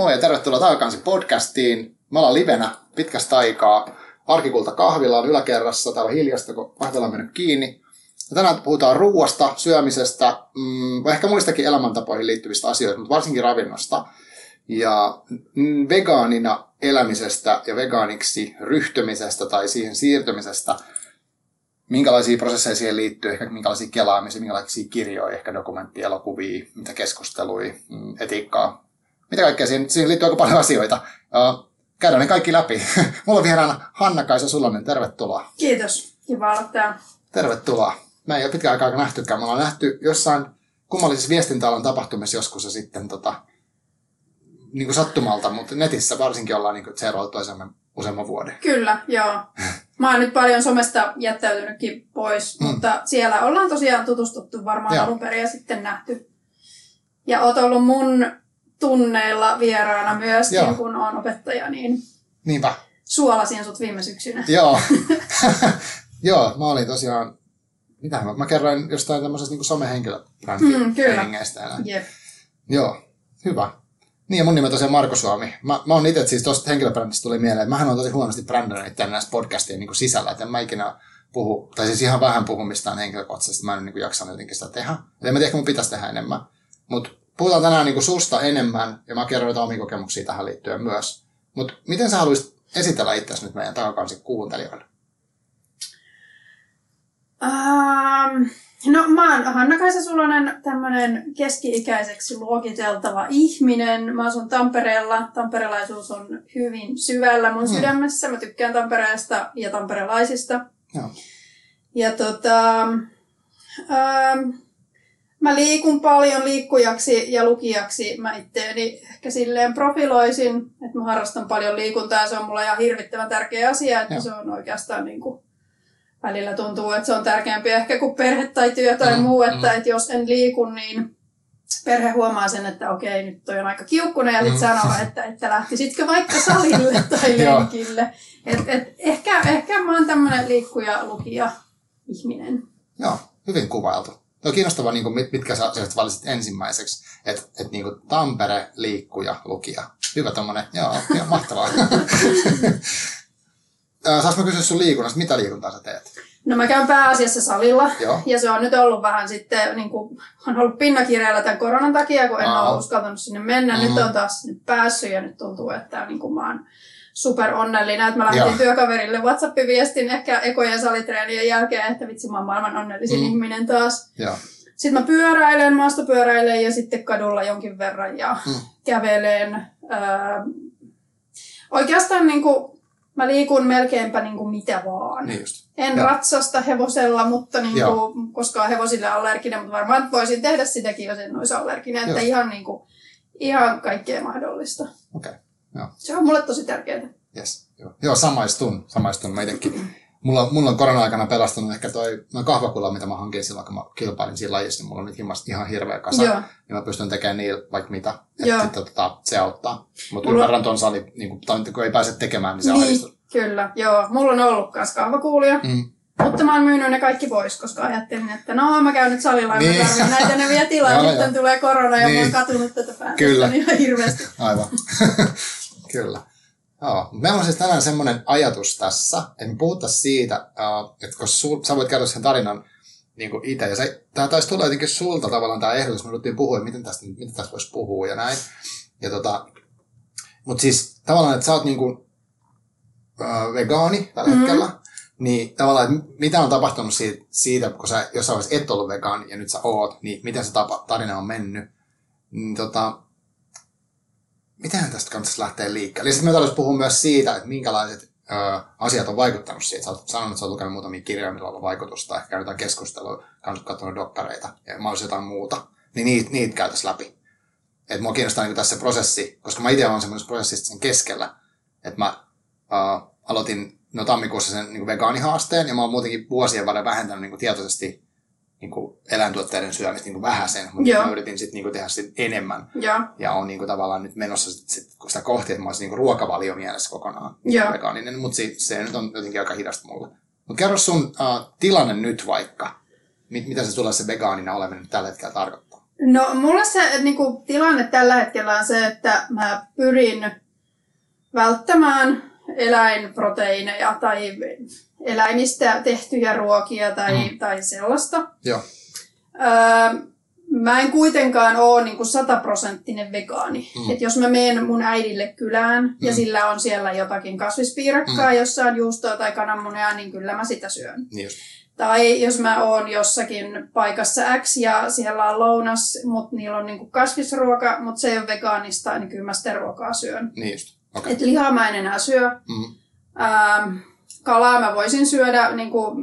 Moi ja tervetuloa Taakansi podcastiin. Me ollaan livenä pitkästä aikaa. Arkikulta kahvilla on yläkerrassa. Täällä on hiljasta, kun kahvilla on mennyt kiinni. Ja tänään puhutaan ruuasta, syömisestä, mm, ehkä muistakin elämäntapoihin liittyvistä asioista, mutta varsinkin ravinnosta. Ja vegaanina elämisestä ja vegaaniksi ryhtymisestä tai siihen siirtymisestä – minkälaisia prosesseja siihen liittyy, ehkä minkälaisia kelaamisia, minkälaisia kirjoja, ehkä dokumenttia, elokuvia, mitä keskusteluja, mm, etiikkaa, mitä kaikkea siihen, siihen liittyy aika paljon asioita. Uh, käydään ne kaikki läpi. Mulla on vieraana Hanna-Kaisa Sulanen, tervetuloa. Kiitos, kiva olla täällä. Tervetuloa. Mä en ole pitkään aikaa nähtykään. Me ollaan nähty jossain kummallisessa viestintäalan tapahtumissa joskus ja sitten tota, niin kuin sattumalta, mutta netissä varsinkin ollaan niin seuraavalla toisemme useamman vuoden. Kyllä, joo. Mä oon nyt paljon somesta jättäytynytkin pois, mm. mutta siellä ollaan tosiaan tutustuttu varmaan alun perin ja sitten nähty. Ja oot ollut mun tunneilla vieraana myös, joo. kun on opettaja, niin Niinpä. suolasin sut viime syksynä. Joo. joo, mä olin tosiaan, mitä mä, mä kerroin jostain tämmöisestä niin somehenkilöbrändin mm, kyllä. Jep. Joo, hyvä. Niin, ja mun nimi on tosiaan Marko Suomi. Mä, mä oon itse, siis tuosta henkilöbrändistä tuli mieleen, että mähän on tosi huonosti brändännyt itse näistä podcastien niin sisällä, että en mä ikinä puhu, tai siis ihan vähän puhu mistään henkilökohtaisesti, mä en niin jaksanut jotenkin sitä tehdä. Et en mä tiedä, ehkä mun pitäisi tehdä enemmän. Mutta puhutaan tänään niin susta enemmän, ja mä kerron jotain omia kokemuksia tähän liittyen myös. Mutta miten sä haluaisit esitellä itseäsi nyt meidän takakansi kuuntelijoille? Um, No mä oon Hanna-Kaisa Sulonen, tämmönen keski-ikäiseksi luokiteltava ihminen. Mä asun Tampereella. Tamperelaisuus on hyvin syvällä mun mm. sydämessä. Mä tykkään Tampereesta ja tamperelaisista. Joo. Ja tota, ähm, mä liikun paljon liikkujaksi ja lukijaksi. Mä itteeni ehkä silleen profiloisin, että mä harrastan paljon liikuntaa ja se on mulle ihan hirvittävän tärkeä asia, että Joo. se on oikeastaan niin kuin välillä tuntuu, että se on tärkeämpi ehkä kuin perhe tai työ tai mm, muu, että, mm. että jos en liiku, niin perhe huomaa sen, että okei, nyt toi on aika kiukkunen ja sitten mm. sanoo, että, että lähtisitkö vaikka salille tai lenkille. Et, et, ehkä, ehkä mä oon tämmöinen liikkuja, lukija ihminen. Joo, hyvin kuvailtu. On kiinnostavaa, niin kuin, mitkä sä valitsit ensimmäiseksi. Että et, niin Tampere, liikkuja, lukija. Hyvä tommonen, joo, joo mahtavaa. Saanko mä kysyä sun liikunnasta? Mitä liikuntaa sä teet? No mä käyn pääasiassa salilla. Joo. Ja se on nyt ollut vähän sitten, niin kuin, on ollut pinnakireellä tämän koronan takia, kun en Aa. ole uskaltanut sinne mennä. Mm. Nyt on taas sinne päässyt ja nyt tuntuu, että niin kuin mä oon super onnellinen. Että mä lähetin Joo. työkaverille WhatsApp-viestin ehkä ekojen salitreenien jälkeen, että vitsi mä oon maailman onnellisin mm. ihminen taas. Joo. Sitten mä pyöräilen, maastopyöräilen ja sitten kadulla jonkin verran ja mm. kävelen. Öö, oikeastaan niin kuin, Mä liikun melkeinpä niin kuin mitä vaan. Niin just. En ja. ratsasta hevosella, mutta niin kuin, koska on hevosille allerginen, mutta varmaan voisin tehdä sitäkin, jos en olisi allerginen. Että ihan, niin kuin, ihan kaikkea mahdollista. Okei. Okay. Se on mulle tosi tärkeää. Yes. Joo. Joo, samaistun. Samaistun. Mä itsekin mulla, mulla on korona-aikana pelastanut ehkä toi noin kahvakula, mitä mä hankin silloin, kun mä kilpailin siinä lajissa, niin mulla on nyt ihan hirveä kasa. Joo. Ja mä pystyn tekemään niillä vaikka mitä. Että sitten, tota, se auttaa. Mutta mulla... ymmärrän ton sali, niin kun, kun ei pääse tekemään, niin se niin, ahdistuu. Kyllä, joo. Mulla on ollut myös kahvakuulia. Mm. Mutta mä oon myynyt ne kaikki pois, koska ajattelin, että no mä käyn nyt salilla ja niin. mä näitä ne vielä tilaa, sitten tulee korona ja niin. mä oon niin. katunut tätä päätä. Kyllä. Ihan hirveästi. Aivan. Kyllä. Joo. Meillä on siis tänään semmoinen ajatus tässä, että me puhuttaisiin siitä, että kun sul, sä voit kertoa sen tarinan niin kuin itse, ja se, tämä taisi tulla jotenkin sulta tavallaan tämä ehdotus, me ruvettiin puhua, miten tästä, miten tästä voisi puhua ja näin. Ja tota, mutta siis tavallaan, että sä oot niin kuin, äh, vegaani tällä mm-hmm. hetkellä, niin tavallaan, että mitä on tapahtunut siitä, siitä kun sä jossain vaiheessa et ollut vegaani ja nyt sä oot, niin miten se tapa, tarina on mennyt. Niin tota, miten tästä kannattaisi lähteä liikkeelle? Sitten me tarvitsisi puhua myös siitä, että minkälaiset ö, asiat on vaikuttanut siihen. Sä oot sanonut, että sä oot lukenut muutamia kirjoja, millä on vaikutusta, ehkä jotain keskustelua, kanssa katsonut dokkareita ja mahdollisesti jotain muuta. Niin niitä, niitä käytäisiin läpi. Että mua kiinnostaa niin tässä prosessi, koska mä itse olen semmoisessa prosessissa sen keskellä, että mä ö, aloitin no, tammikuussa sen niin vegaanihaasteen ja mä oon muutenkin vuosien varrella vähentänyt niin tietoisesti niin kuin eläintuotteiden syömistä niin kuin sen, mutta Joo. mä yritin sitten niin kuin tehdä sit enemmän. Joo. Ja on niin kuin tavallaan nyt menossa sit, sit, sitä kohti, että mä olisin niin ruokavalio mielessä kokonaan Joo. vegaaninen, mutta se, se nyt on jotenkin aika hidasta mulle. Mutta kerro sun uh, tilanne nyt vaikka, mit, mitä se tulee se vegaanina oleminen tällä hetkellä tarkoittaa? No mulla se niin kuin, tilanne tällä hetkellä on se, että mä pyrin välttämään eläinproteiineja tai eläimistä tehtyjä ruokia tai, mm. tai sellaista. Joo. Öö, mä en kuitenkaan ole niin sataprosenttinen vegaani. Mm. Et jos mä menen mun äidille kylään mm. ja sillä on siellä jotakin kasvispiirakkaa, mm. jossa on juustoa tai kananmunia, niin kyllä mä sitä syön. Niin just. Tai jos mä oon jossakin paikassa X ja siellä on lounas, mutta niillä on niinku kasvisruoka, mutta se ei ole vegaanista, niin kyllä mä sitä ruokaa syön. Niin just. Okay. Et lihaa mä en enää syö. Mm. Ähm, kalaa mä voisin syödä niinku,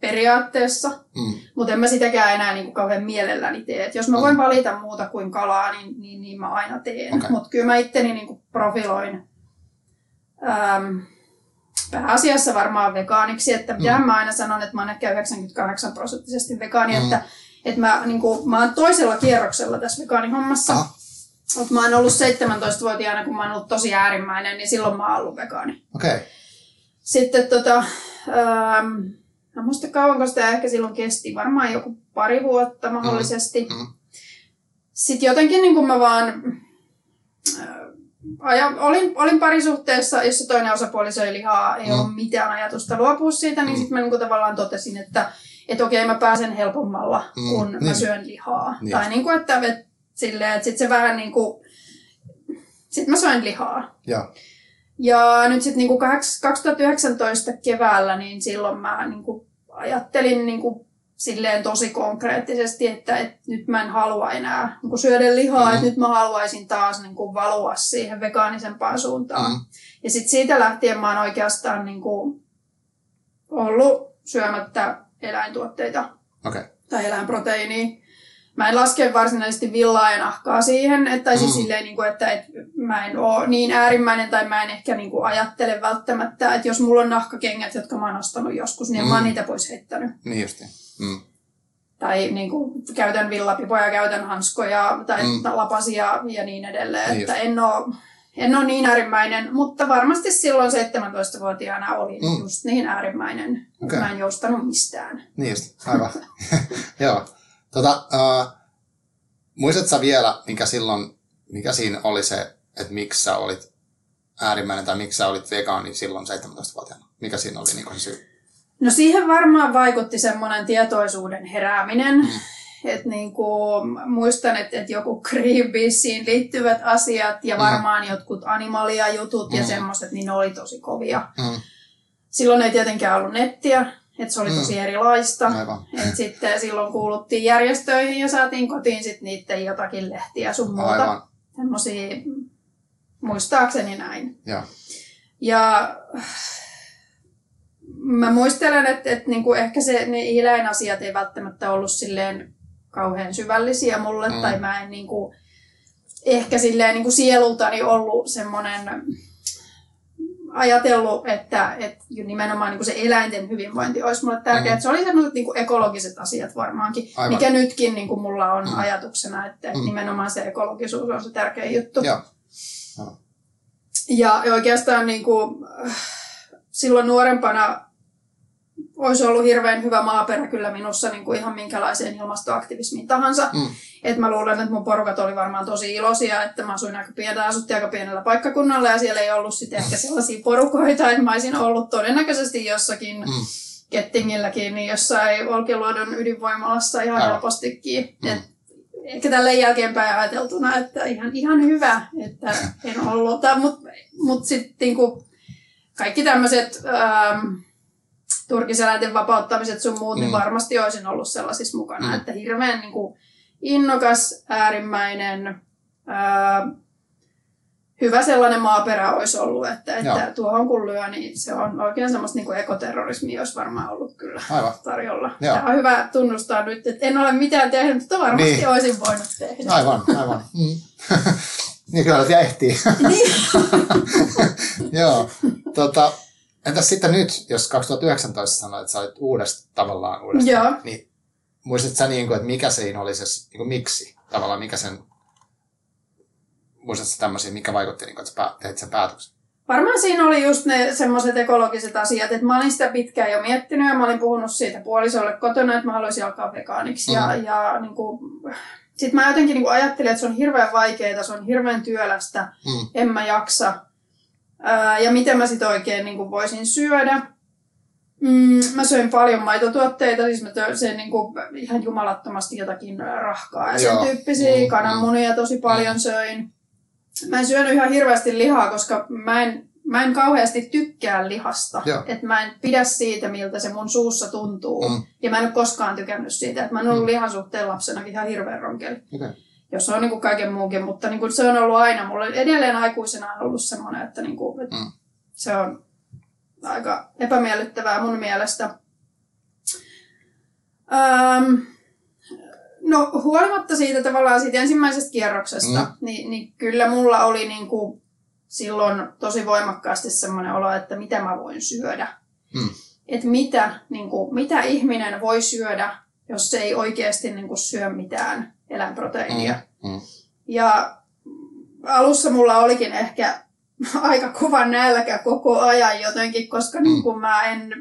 periaatteessa, Mm. mutta en mä sitäkään enää niinku, kauhean mielelläni tee. Et jos mä voin valita muuta kuin kalaa, niin, niin, niin mä aina teen. Okay. Mutta kyllä mä itteni niinku, profiloin ähm, pääasiassa varmaan vegaaniksi, että Mm. mä aina sanon, että mä oon ehkä 98 prosenttisesti vegaani, Mm. että, että mä, niin kuin, mä oon toisella kierroksella tässä vegaanihommassa. Aha. Mutta mä oon ollut 17-vuotiaana, kun mä oon ollut tosi äärimmäinen, niin silloin mä oon ollut vegaani. Okei. Okay. Sitten tota, ähm, mä muista kauanko sitä ehkä silloin kesti, varmaan joku pari vuotta mahdollisesti. Mm. Sitten jotenkin niin kuin mä vaan äh, aja, olin, olin parisuhteessa, jossa toinen osapuoli söi lihaa, ei Mm. ollut mitään ajatusta luopua siitä, niin Mm. sitten mä niin tavallaan totesin, että et okei mä pääsen helpommalla, Mm, kun mä niin. syön lihaa. Niin. Tai niin kuin, että, että silleen, että sit se vähän niin kuin, sit mä söin lihaa. Joo. Ja nyt sitten niinku 2019 keväällä, niin silloin mä niinku ajattelin niinku silleen tosi konkreettisesti, että, että nyt mä en halua enää niinku syödä lihaa, Mm. että nyt mä haluaisin taas niinku valua siihen vegaanisempaan suuntaan. Mm. Ja sitten siitä lähtien mä oon oikeastaan niinku ollut syömättä eläintuotteita Okei. tai eläinproteiinia. Mä en laske varsinaisesti villaa ja nahkaa siihen, että, tai siis Mm. silleen, niin kuin, että, että mä en ole niin äärimmäinen tai mä en ehkä niin kuin, ajattele välttämättä, että jos mulla on nahkakengät, jotka mä oon ostanut joskus, niin mm. mä oon Mm. niitä pois heittänyt. Niin justi. Mm. Tai niin kuin, käytän villapipoja, käytän hanskoja tai Mm. lapasia ja niin edelleen. Niin että en ole, en ole niin äärimmäinen, mutta varmasti silloin 17-vuotiaana olin Mm. just niin äärimmäinen. Okei. Mä en joustanut mistään. Niin just, aivan. Joo. Tota, uh, muistatko vielä, mikä silloin, mikä siinä oli se, että miksi sä olit äärimmäinen tai miksi sä olit vegaani silloin 17-vuotiaana? Mikä siinä oli niin se syy? No siihen varmaan vaikutti semmoinen tietoisuuden herääminen. Mm. Et niinku, muistan, että et joku Greenpeaceen liittyvät asiat ja Mm. varmaan jotkut animalia-jutut ja Mm. semmoiset, niin ne oli tosi kovia. Mm. Silloin ei tietenkään ollut nettiä, että se oli Mm. tosi erilaista. Aivan. Et sitten silloin kuuluttiin järjestöihin ja saatiin kotiin sit niiden jotakin lehtiä sun muuta. Aivan. Semmosia, muistaakseni näin. Joo. Ja mä muistelen, että, että niinku ehkä se, ne eläinasiat ei välttämättä ollut silleen kauhean syvällisiä mulle, Mm. mm. tai mä en niinku, ehkä silleen niinku sielultani ollut semmoinen ajatellut, että, että nimenomaan niinku se eläinten hyvinvointi olisi mulle tärkeää. Mm. Mm. Se oli sellaiset niinku ekologiset asiat varmaankin, Aivan. mikä nytkin niinku mulla on Mm. ajatuksena, että Mm. nimenomaan se ekologisuus on se tärkeä juttu. Joo. Ja oikeastaan niin kuin, silloin nuorempana olisi ollut hirveän hyvä maaperä kyllä minussa niin kuin ihan minkälaiseen ilmastoaktivismiin tahansa. Mm. Et mä luulen, että mun porukat oli varmaan tosi iloisia, että mä asuin aika pienellä, asuttiin aika pienellä paikkakunnalla ja siellä ei ollut sitten ehkä sellaisia porukoita, että mä olisin ollut todennäköisesti jossakin Mm. Kettingilläkin, niin jossain Olkiluodon ydinvoimalassa ihan Aivan. helpostikin. Mm. Et ehkä tälle jälkeenpäin ajateltuna, että ihan, ihan hyvä, että en ollut. Mutta mut sitten niinku, kaikki tämmöiset ähm, turkiseläinten vapauttamiset sun muut, mm. Mm. niin varmasti olisin ollut sellaisissa mukana. Mm. Että hirveän niinku, innokas, äärimmäinen, äh, hyvä sellainen maaperä olisi ollut, että, että Joo. tuohon kun lyö, niin se on oikein semmoista niinku ekoterrorismia olisi varmaan ollut kyllä Aivan. tarjolla. Joo. Tämä on hyvä tunnustaa nyt, että en ole mitään tehnyt, mutta varmasti Niin. niin. olisin voinut tehdä. Aivan, aivan. Mm. niin kyllä ehtii. niin. Joo. Tota, entäs sitten nyt, jos 2019 sanoit, että sä olit uudesta, tavallaan uudesta, Joo. niin muistatko sä niin kuin, että mikä siinä oli se, niin kuin miksi? Tavallaan mikä sen, muistatko tämmöisiä, mikä vaikutti, niin kuin, että sä teit sen päätöksen? Varmaan siinä oli just ne semmoiset ekologiset asiat, että mä olin sitä pitkään jo miettinyt ja mä olin puhunut siitä puolisolle kotona, että mä haluaisin alkaa vegaaniksi. Ja, Mhm. ja niin kuin, sitten mä jotenkin niin kuin ajattelin, että se on hirveän vaikeaa, se on hirveän työlästä, Mm. en mä jaksa. Ää, ja miten mä sitten oikein niin kuin voisin syödä. Mm, mä söin paljon maitotuotteita, siis mä söin niin kuin ihan jumalattomasti jotakin rahkaa ja sen Joo. tyyppisiä. Mm, Kananmunia tosi paljon söin. Mä en syönyt ihan hirveästi lihaa, koska mä en, mä en kauheasti tykkää lihasta. Joo. Et mä en pidä siitä, miltä se mun suussa tuntuu. Mm. Ja mä en ole koskaan tykännyt siitä. Et mä oon ollut lihan suhteen lapsena ihan hirveän ronkeli. Okay. Jos on niin kuin kaiken muukin, mutta niin kuin se on ollut aina. Mulla edelleen aikuisena on ollut semmoinen, että, niin kuin, että Mm. se on aika epämiellyttävää mun mielestä. Öm, no huolimatta siitä tavallaan siitä ensimmäisestä kierroksesta, Mm. niin, niin kyllä mulla oli niin kuin silloin tosi voimakkaasti semmoinen olo, että mitä mä voin syödä. Mm. Että mitä, niin kuin, mitä ihminen voi syödä, jos se ei oikeasti niin kuin syö mitään eläinproteiinia. Mm. Ja alussa mulla olikin ehkä aika kova nälkä koko ajan jotenkin, koska Mm. niin kuin mä en...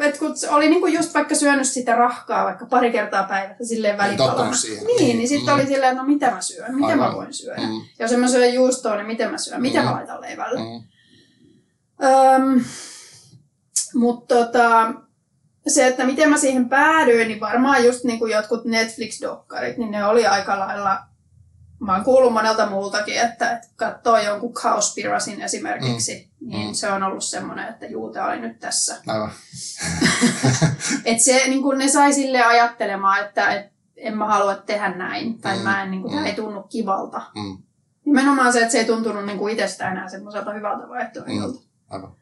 Et kun oli niin kuin just vaikka syönyt sitä rahkaa vaikka pari kertaa päivässä silleen Ei välipalana. siihen. Niin, niin sitten Mm. oli silleen, että no mitä mä syön, mitä Aivan. mä voin syödä. Mm. Jos en mä syö juustoa, niin miten mä syön, mitä Mm. mä laitan leivälle. Mm. Öm, mutta tota, se, että miten mä siihen päädyin, niin varmaan just niin kuin jotkut Netflix-dokkarit, niin ne oli aika lailla, mä oon kuullut monelta muultakin, että, että katsoo jonkun Cowspirasin esimerkiksi, mm. niin Mm. se on ollut semmoinen, että juu, tää oli nyt tässä. Aivan. Että se, niin kuin ne sai sille ajattelemaan, että et, en mä halua tehdä näin, tai Mm. mä en, niin kuin, Mm. ei tunnu kivalta. Mm. Nimenomaan se, että se ei tuntunut niin kuin itsestä enää semmoiselta hyvältä vaihtoehdolta. Aivan.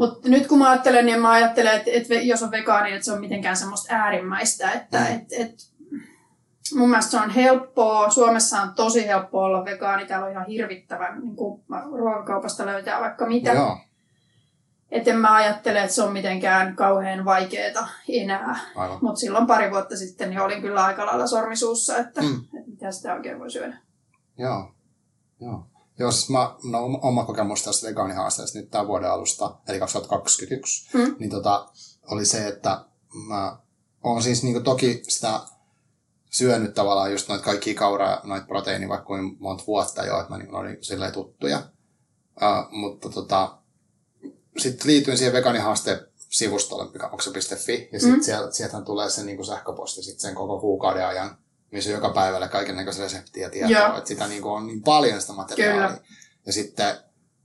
Mutta nyt kun mä ajattelen, niin mä ajattelen, että, että jos on vegaani, että se on mitenkään semmoista äärimmäistä. Että, Mm. et, et, mun mielestä se on helppoa. Suomessa on tosi helppoa olla vegaani. Täällä on ihan hirvittävän, niin kuin ruokakaupasta löytää vaikka mitä. Joo, Et en mä ajattele, että se on mitenkään kauhean vaikeeta enää. Mutta silloin pari vuotta sitten niin olin kyllä aika lailla sormisuussa, että, mm. että mitä sitä oikein voi syödä. Joo. Joo. Siis mä, no, oma kokemus tästä vegaanihaasteesta nyt tämän vuoden alusta, eli 2021, Mm. niin tota, oli se, että mä oon siis niin toki sitä syönyt tavallaan just noita kaikkia kauraa, noita proteiini vaikka kuin monta vuotta jo, että mä niin olin silleen tuttuja. Uh, mutta tota, sitten liityin siihen vegaanihaasteen sivustolle, mikä onko se .fi, ja sitten Mm. mm. sieltä, sieltähän tulee se niin sähköposti sit sen koko kuukauden ajan, missä on joka päivällä kaiken näköisiä reseptiä ja tietoa, Joo. että sitä niin on niin paljon sitä materiaalia. Kyllä. Ja sitten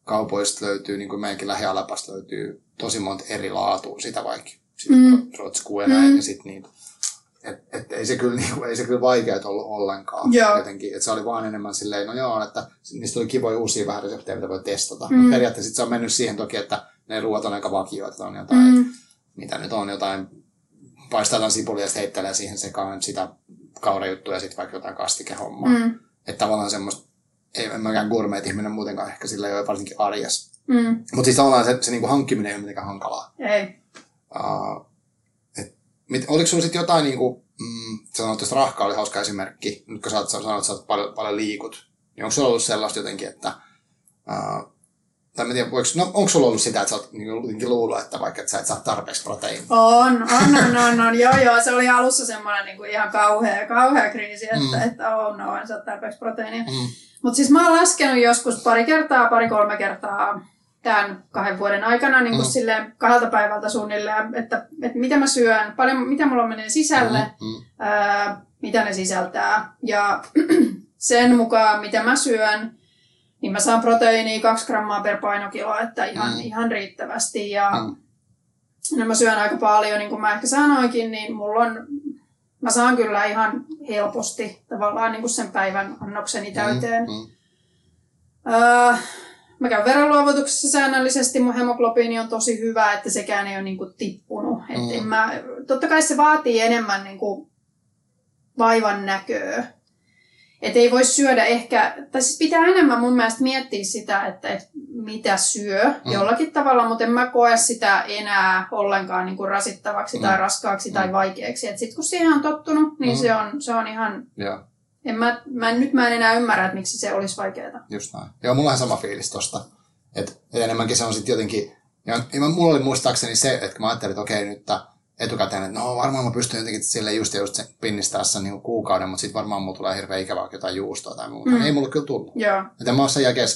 kaupoista löytyy, niin kuin meidänkin lähialapasta löytyy tosi monta eri laatua sitä vaikka. Sitä Mm. mm. ja näin, Mm. ja sitten niin, et, et, ei se kyllä, niin, ei se kyllä vaikeat ollut ollenkaan. Joo. Jotenkin, että se oli vaan enemmän silleen, no joo, että niistä tuli kivoja uusia vähän reseptejä, mitä voi testata. Mm. Periaatteessa sit se on mennyt siihen toki, että ne ruoat on aika vakioita, on jotain, mm. Mitä nyt on, jotain, paistaa jotain sipulia ja sitten heittelee siihen sekaan sitä kaurajuttuja ja sitten vaikka jotain kastikehommaa. Mm. Että tavallaan semmoista, ei en mäkään gourmet-ihminen muutenkaan ehkä sillä ei ole varsinkin arjessa. Mm. Mutta siis tavallaan se, se niinku hankkiminen ei ole mitenkään hankalaa. Ei. Uh, et, mit, oliko sulla sitten jotain, niinku, mm, sanoit, että rahka oli hauska esimerkki, nyt kun sä oot, sanoit, että sä oot paljon, paljon liikut, niin onko sulla ollut sellaista jotenkin, että, uh, tai mä tiedän, voiko, no, onko sulla ollut sitä, että sä oot jotenkin luullut, että vaikka että sä et saa tarpeeksi proteiinia? On, on, on, on, on. Joo, joo, se oli alussa semmoinen niin kuin ihan kauhea, kauhea kriisi, että, Mm. mm. että oh no, en saa tarpeeksi proteiinia. Mm. Mutta siis mä oon laskenut joskus pari kertaa, pari-kolme kertaa tämän kahden vuoden aikana niin kuin Mm. silleen kahdelta päivältä suunnilleen, että, että mitä mä syön, paljon, mitä mulla menee sisälle, Mm, mm, ää, mitä ne sisältää. Ja sen mukaan, mitä mä syön, niin mä saan proteiiniä 2 grammaa per painokilo, että ihan, Mm. mm. ihan riittävästi. Ja Mm. no mä syön aika paljon, niin kuin mä ehkä sanoinkin, niin mulla on, mä saan kyllä ihan helposti tavallaan niin kuin sen päivän annokseni täyteen. Mm, mm, Öö, mä käyn verenluovutuksessa säännöllisesti, mun hemoglobiini on tosi hyvä, että sekään ei ole niinku tippunut. Et Mm. mä, totta kai se vaatii enemmän niinku vaivan näköä. Et ei voi syödä ehkä, tai siis pitää enemmän mun mielestä miettiä sitä, että, että mitä syö Mm. jollakin tavalla, mutta en mä koe sitä enää ollenkaan niinku rasittavaksi mm. tai raskaaksi Mm. tai vaikeaksi. Et sit kun siihen on tottunut, niin Mm. se, on, se on ihan, joo. en mä, mä, nyt mä en enää ymmärrä, että miksi se olisi vaikeaa. Just näin. Joo, mulla on sama fiilis tosta. Että et enemmänkin se on sitten jotenkin, ja, ja mulla oli muistaakseni se, että mä ajattelin, että okei nyt, että etukäteen, että no varmaan mä pystyn jotenkin sille just ja just pinnistää sen niin kuukauden, mutta sitten varmaan mulla tulee hirveän ikävää jotain juustoa tai muuta. Mm. Ei mulla kyllä tullut. Joo. Että mä oon sen jälkeen,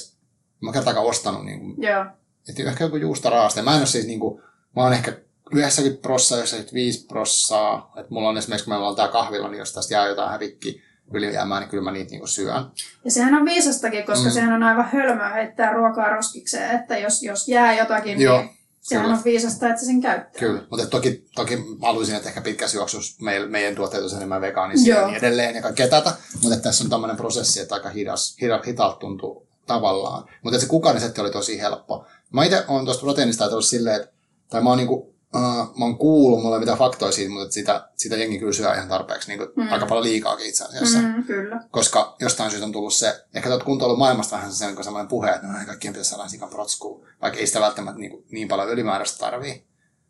mä kertaakaan ostanut niin kuin, Joo. että ehkä joku juustoraaste. Mä en ole siis niin kuin, mä oon ehkä 90 prossaa, 95 prossaa. Että mulla on esimerkiksi, kun meillä on tää kahvilla, niin jos tästä jää jotain hävikki ylijäämää, niin kyllä mä niitä niin kuin syön. Ja sehän on viisastakin, koska mm. sehän on aivan hölmöä heittää ruokaa roskikseen, että jos, jos jää jotakin, Joo, niin sehän on viisasta, että sen käyttää. Kyllä, mutta toki, toki mä haluaisin, että ehkä pitkässä juoksussa meidän, meidän tuotteet olisi enemmän vegaanisia ja Joo. niin edelleen ja kaikkea tätä, mutta tässä on tämmöinen prosessi, että aika hidas, hida, hitaalta tuntuu tavallaan. Mutta se kukaanisetti oli tosi helppo. Mä itse olen tuosta proteiinista ajatellut silleen, että, tai mä oon, niinku, uh, mä oon kuullut, mulla ei mitään faktoja siitä, mutta sitä, sitä jengi kyllä syö ihan tarpeeksi, niinku, mm. Mm. aika paljon liikaakin itse asiassa. Mm. Kyllä. Koska jostain syystä on tullut se, ehkä tuot kuntoilun maailmasta vähän se on sellainen puhe, että no, kaikkien pitäisi saada sikan protskuun, vaikka ei sitä välttämättä niin, niin paljon ylimääräistä tarvii.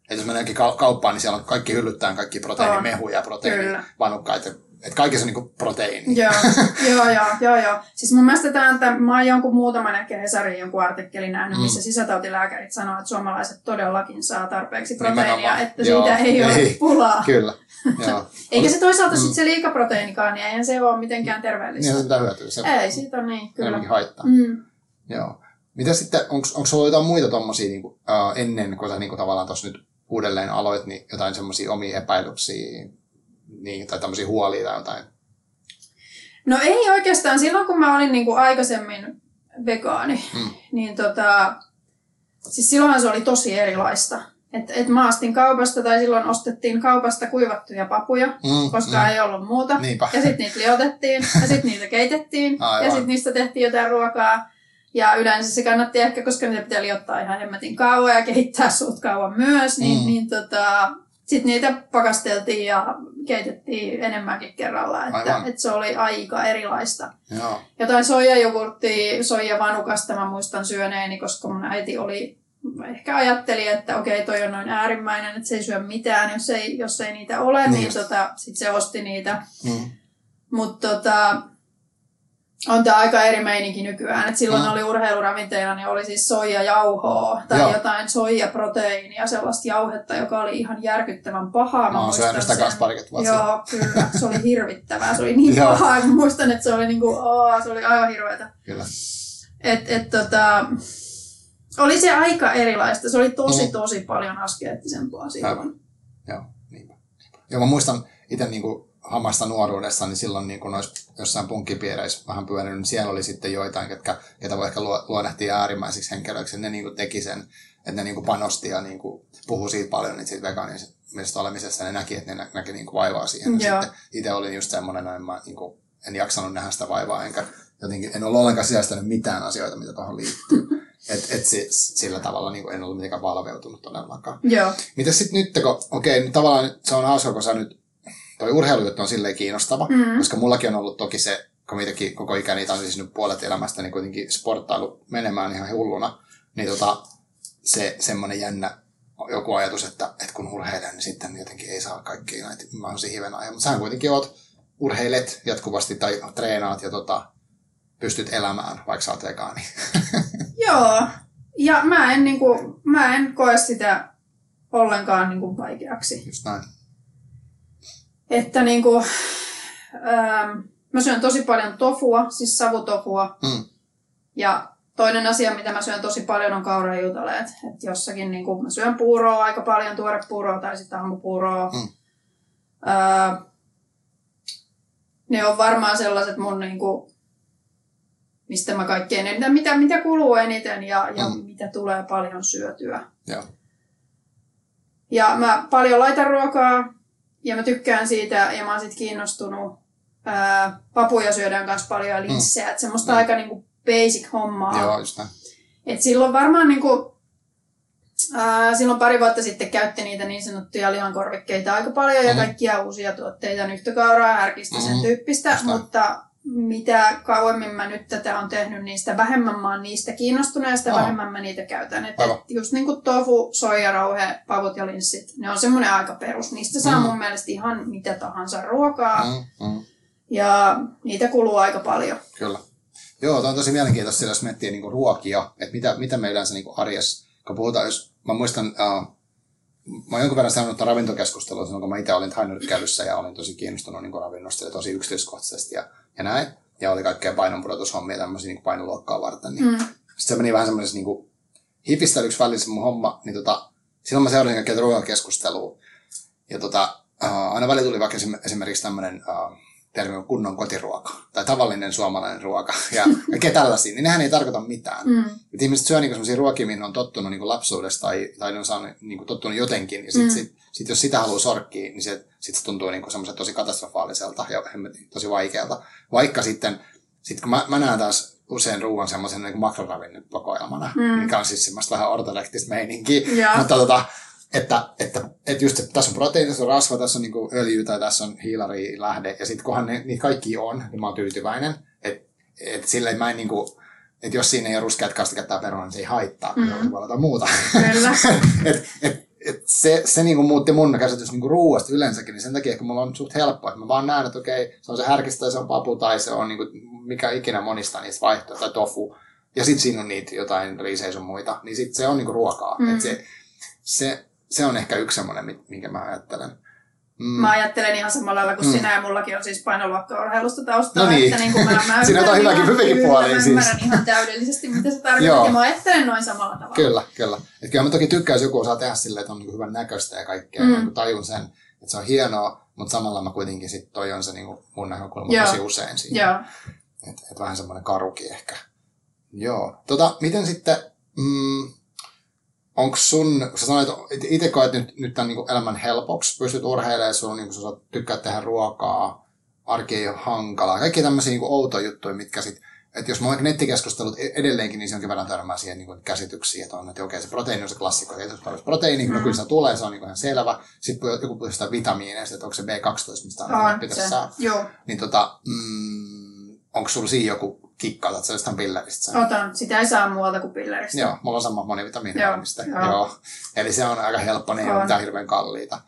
Että jos menee johonkin kau- kauppaan, niin siellä on kaikki hyllyttään kaikki proteiinimehuja proteiinivanukkaita. Että kaikessa on niinku proteiini. Joo, joo, joo, joo, joo. Siis mun mielestä tämä, että mä oon jonkun muutaman ehkä Hesarin jonkun artikkelin nähnyt, Mm. missä sisätautilääkärit sanoo, että suomalaiset todellakin saa tarpeeksi proteiinia, Nimenomaan. että Joo, siitä ei ole ei. pulaa. Kyllä. Joo. Eikä se toisaalta Mm. sit se liikaproteiinikaan, niin eihän se ole mitenkään Niin terveellistä. se pitää hyötyä. Se Ei, siitä on niin, kyllä. enemmänkin haittaa. Mm. Joo. Mitä sitten, onko sulla jotain muita tommosia niin kuin, ennen kuin sä niin kuin, tavallaan tuossa nyt uudelleen aloit, niin jotain semmoisia omia epäilyksiä niin, tai tämmöisiä huolia tai jotain? No ei oikeastaan. Silloin kun mä olin niin kuin aikaisemmin vegaani, Mm. niin tota, siis silloinhan se oli tosi erilaista. Et, et mä ostin kaupasta tai silloin ostettiin kaupasta kuivattuja papuja, Mm, koska mm. ei ollut muuta. Niinpä. Ja sitten niitä liotettiin ja sitten niitä keitettiin Aivan. ja sitten niistä tehtiin jotain ruokaa. Ja yleensä se kannatti ehkä, koska niitä pitää liottaa ihan hemmetin kauan ja kehittää suut kauan myös, niin, Mm. mm. niin tota, sitten niitä pakasteltiin ja keitettiin enemmänkin kerralla. Että, Aivan. että se oli aika erilaista. Joo. Jotain soijajogurttia, soijavanukasta mä muistan syöneeni, koska mun äiti oli ehkä ajatteli, että okei, toi on noin äärimmäinen, että se ei syö mitään, jos ei, jos ei niitä ole, Niin niin, niin tota, sit se osti niitä. Mm. Mutta tota, on tämä aika eri meininki nykyään. Et silloin Mm. oli urheiluravinteena, niin oli siis soijajauhoa tai Joo. Jotain soijaproteiinia, sellaista jauhetta, joka oli ihan järkyttävän pahaa. Mä oon syönyt sitä kanssa parikymmentä vuotta. Joo, kyllä. Se oli hirvittävää. Se oli niin pahaa. Mä muistan, että se oli, niinku, oo, se oli aivan hirveätä. Kyllä. Et, et, tota, oli se aika erilaista. Se oli tosi, Mm. tosi paljon askeettisempaa silloin. Joo, niinpä. Joo, mä muistan itse niin hamasta nuoruudessa, niin silloin niin kuin noissa jossain punkkipiireissä vähän pyörinyt, niin siellä oli sitten joitain, ketkä, ketä voi ehkä luo- luonnehtia äärimmäisiksi henkilöiksi, ne niin teki sen, että ne niin panosti ja niin puhui siitä paljon niin siitä vegaanisesta olemisesta, ja ne näki, että ne nä- näki niin vaivaa siihen. Ja sitten itse olin just semmoinen, että mä niin kuin, en jaksanut nähdä sitä vaivaa, enkä jotenkin, en ollut ollenkaan sisäistänyt mitään asioita, mitä tuohon liittyy. Et, et si, sillä tavalla niin en ollut mitenkään valveutunut todellakaan. Joo. Mitä sitten nyt, kun, okei, niin tavallaan se on hauska, kun sä nyt, toi urheilujuttu on silleen kiinnostava, Mm. koska mullakin on ollut toki se, kun mitäkin koko ikäni, tai siis nyt puolet elämästä, niin kuitenkin sporttailu menemään ihan hulluna, niin tota, se semmoinen jännä joku ajatus, että, että kun urheilen, niin sitten jotenkin ei saa kaikkia näitä mahdollisia hivenaiheja. Mutta sä kuitenkin oot, urheilet jatkuvasti tai treenaat ja tota, pystyt elämään, vaikka sä oot vegaani. Joo. Ja mä en, niinku, mä en koe sitä ollenkaan niinku vaikeaksi. Just näin. Että niinku, ähm, mä syön tosi paljon tofua, siis savutofua. Mm. Ja toinen asia, mitä mä syön tosi paljon, on kaurajuutaleet. Et jossakin niinku, mä syön puuroa aika paljon, tuorepuuroa tai sitten aamupuuroa. Mm. Äh, ne on varmaan sellaiset mun niinku, mistä mä kaikkein eniten, mitä, mitä kuluu eniten ja, ja Mm. mitä tulee paljon syötyä. Joo. Ja mä paljon laitan ruokaa ja mä tykkään siitä ja mä oon sit kiinnostunut. Ää, papuja syödään kanssa paljon ja linssejä, mm. että semmoista Mm. mm. aika niinku basic hommaa. Joo, just näin. Et silloin varmaan niinku, ää, silloin pari vuotta sitten käytti niitä niin sanottuja lihankorvikkeita aika paljon ja Mm. kaikkia uusia tuotteita, nyhtökauraa, härkistä, Mm. sen tyyppistä, Just mutta mitä kauemmin mä nyt tätä on tehnyt, niin sitä vähemmän mä oon niistä kiinnostunut ja sitä Aa. vähemmän mä niitä käytän. Et, Aivan. et just niin kuin tofu, soijarauhe, pavut ja linssit, ne on semmoinen aika perus. Niistä saa Mm. mun mielestä ihan mitä tahansa ruokaa Mm, mm. ja niitä kuluu aika paljon. Kyllä. Joo, tämä on tosi mielenkiintoista, jos miettii niinku ruokia, että mitä, mitä me yleensä niinku arjessa, kun puhutaan, jos mä muistan, uh, mä oon jonkun verran sanonut ravintokeskustelua silloin, kun mä itse olin Hainnyrkkäilyssä ja olin tosi kiinnostunut niin ravinnosta ja tosi yksityiskohtaisesti ja, ja näin. Ja oli kaikkea painonpudotushommia tämmöisiä niin painoluokkaa varten. Niin. Mm. Sitten se meni vähän semmoisessa niin hifistelyksi välissä mun homma, niin tota, silloin mä seurasin kaikkea ruokakeskustelua. Ja tota, uh, aina välillä tuli vaikka esimerkiksi tämmöinen uh, termi on kunnon kotiruoka tai tavallinen suomalainen ruoka ja kaikkea tällaisia, niin nehän ei tarkoita mitään. Mm. Et ihmiset syö niinku sellaisia ruokia, mihin on tottunut niinku lapsuudesta tai, tai ne on saanut, niinku, tottunut jotenkin. Ja sitten mm. sit, sit, jos sitä haluaa sorkkia, niin se, sit se tuntuu niinku semmoisen tosi katastrofaaliselta ja tosi vaikealta. Vaikka sitten, sit kun mä, mä näen taas usein ruoan semmoisen niin makroravinnekokoelmana, mm. mikä on siis semmoista vähän ortodoktista meininkiä. Yeah. Mutta tota, että, että, että just, että tässä on proteiini, tässä on rasva, tässä on niin öljy tai tässä on hiilari lähde, ja sitten kunhan ne, niitä kaikki on, niin mä oon tyytyväinen. Että et silleen mä en niin kuin, että jos siinä ei ole ruskeat kastiketta tai perunaa, niin se ei haittaa, mm. hmm voi muuta. Kyllä. et, et, et se, se niinku muutti mun käsitys niinku ruuasta yleensäkin, niin sen takia ehkä mulla on suht helppoa, että mä vaan näen, että okei, se on se härkistä tai se on papu tai se on niinku, mikä ikinä monista niistä vaihtoehtoja, tai tofu. Ja sitten siinä on niitä jotain riisejä sun muita, niin sit se on niinku ruokaa. Mm. Et se, se, se on ehkä yksi semmoinen, minkä mä ajattelen. Mm. Mä ajattelen ihan samalla lailla kuin mm. sinä ja mullakin on siis painoluokka-urheilusta taustaa. No niin. Että niin kuin mä, mä Siinä on hyväkin, hyväkin puoli. Mä ymmärrän siis. ihan täydellisesti, mitä se tarkoittaa. ja mä ajattelen noin samalla tavalla. Kyllä, kyllä. Et kyllä mä toki tykkään, jos joku osaa tehdä silleen, että on niin hyvän näköistä ja kaikkea. Mm. Niin tajun sen, että se on hienoa, mutta samalla mä kuitenkin sit toi on se niin mun näkökulma Joo. tosi usein siinä. Joo. Et, et vähän semmoinen karuki ehkä. Joo. Tota, miten sitten... Mm, onko sun, kun sä sanoit, että itse koet nyt, nyt tämän niin elämän helpoksi, pystyt urheilemaan, sun niin sä tykkää tehdä ruokaa, arki ei ole hankalaa, kaikki tämmöisiä niin outoja juttuja, mitkä sitten että jos mä oon nettikeskustelut e- edelleenkin, niin se onkin verran törmää siihen niin käsityksiin, että on, että okei, se proteiini on se klassikko, että jos tarvitsisi proteiini, mm. no kyllä se tulee, se on niin ihan selvä. Sitten joku puhuu sitä vitamiineista, että onko se B12, mistä on, pitäisi saada. Niin tota, mm, onko sulla siinä joku kikkailet sä jostain pilleristä? Otan. Sitä ei saa muualta kuin pilleristä. Joo, mulla on sama monivitamiinivalmiste. Joo, joo. joo. Eli se on aika helppo, niin ei ole mitään hirveän kalliita.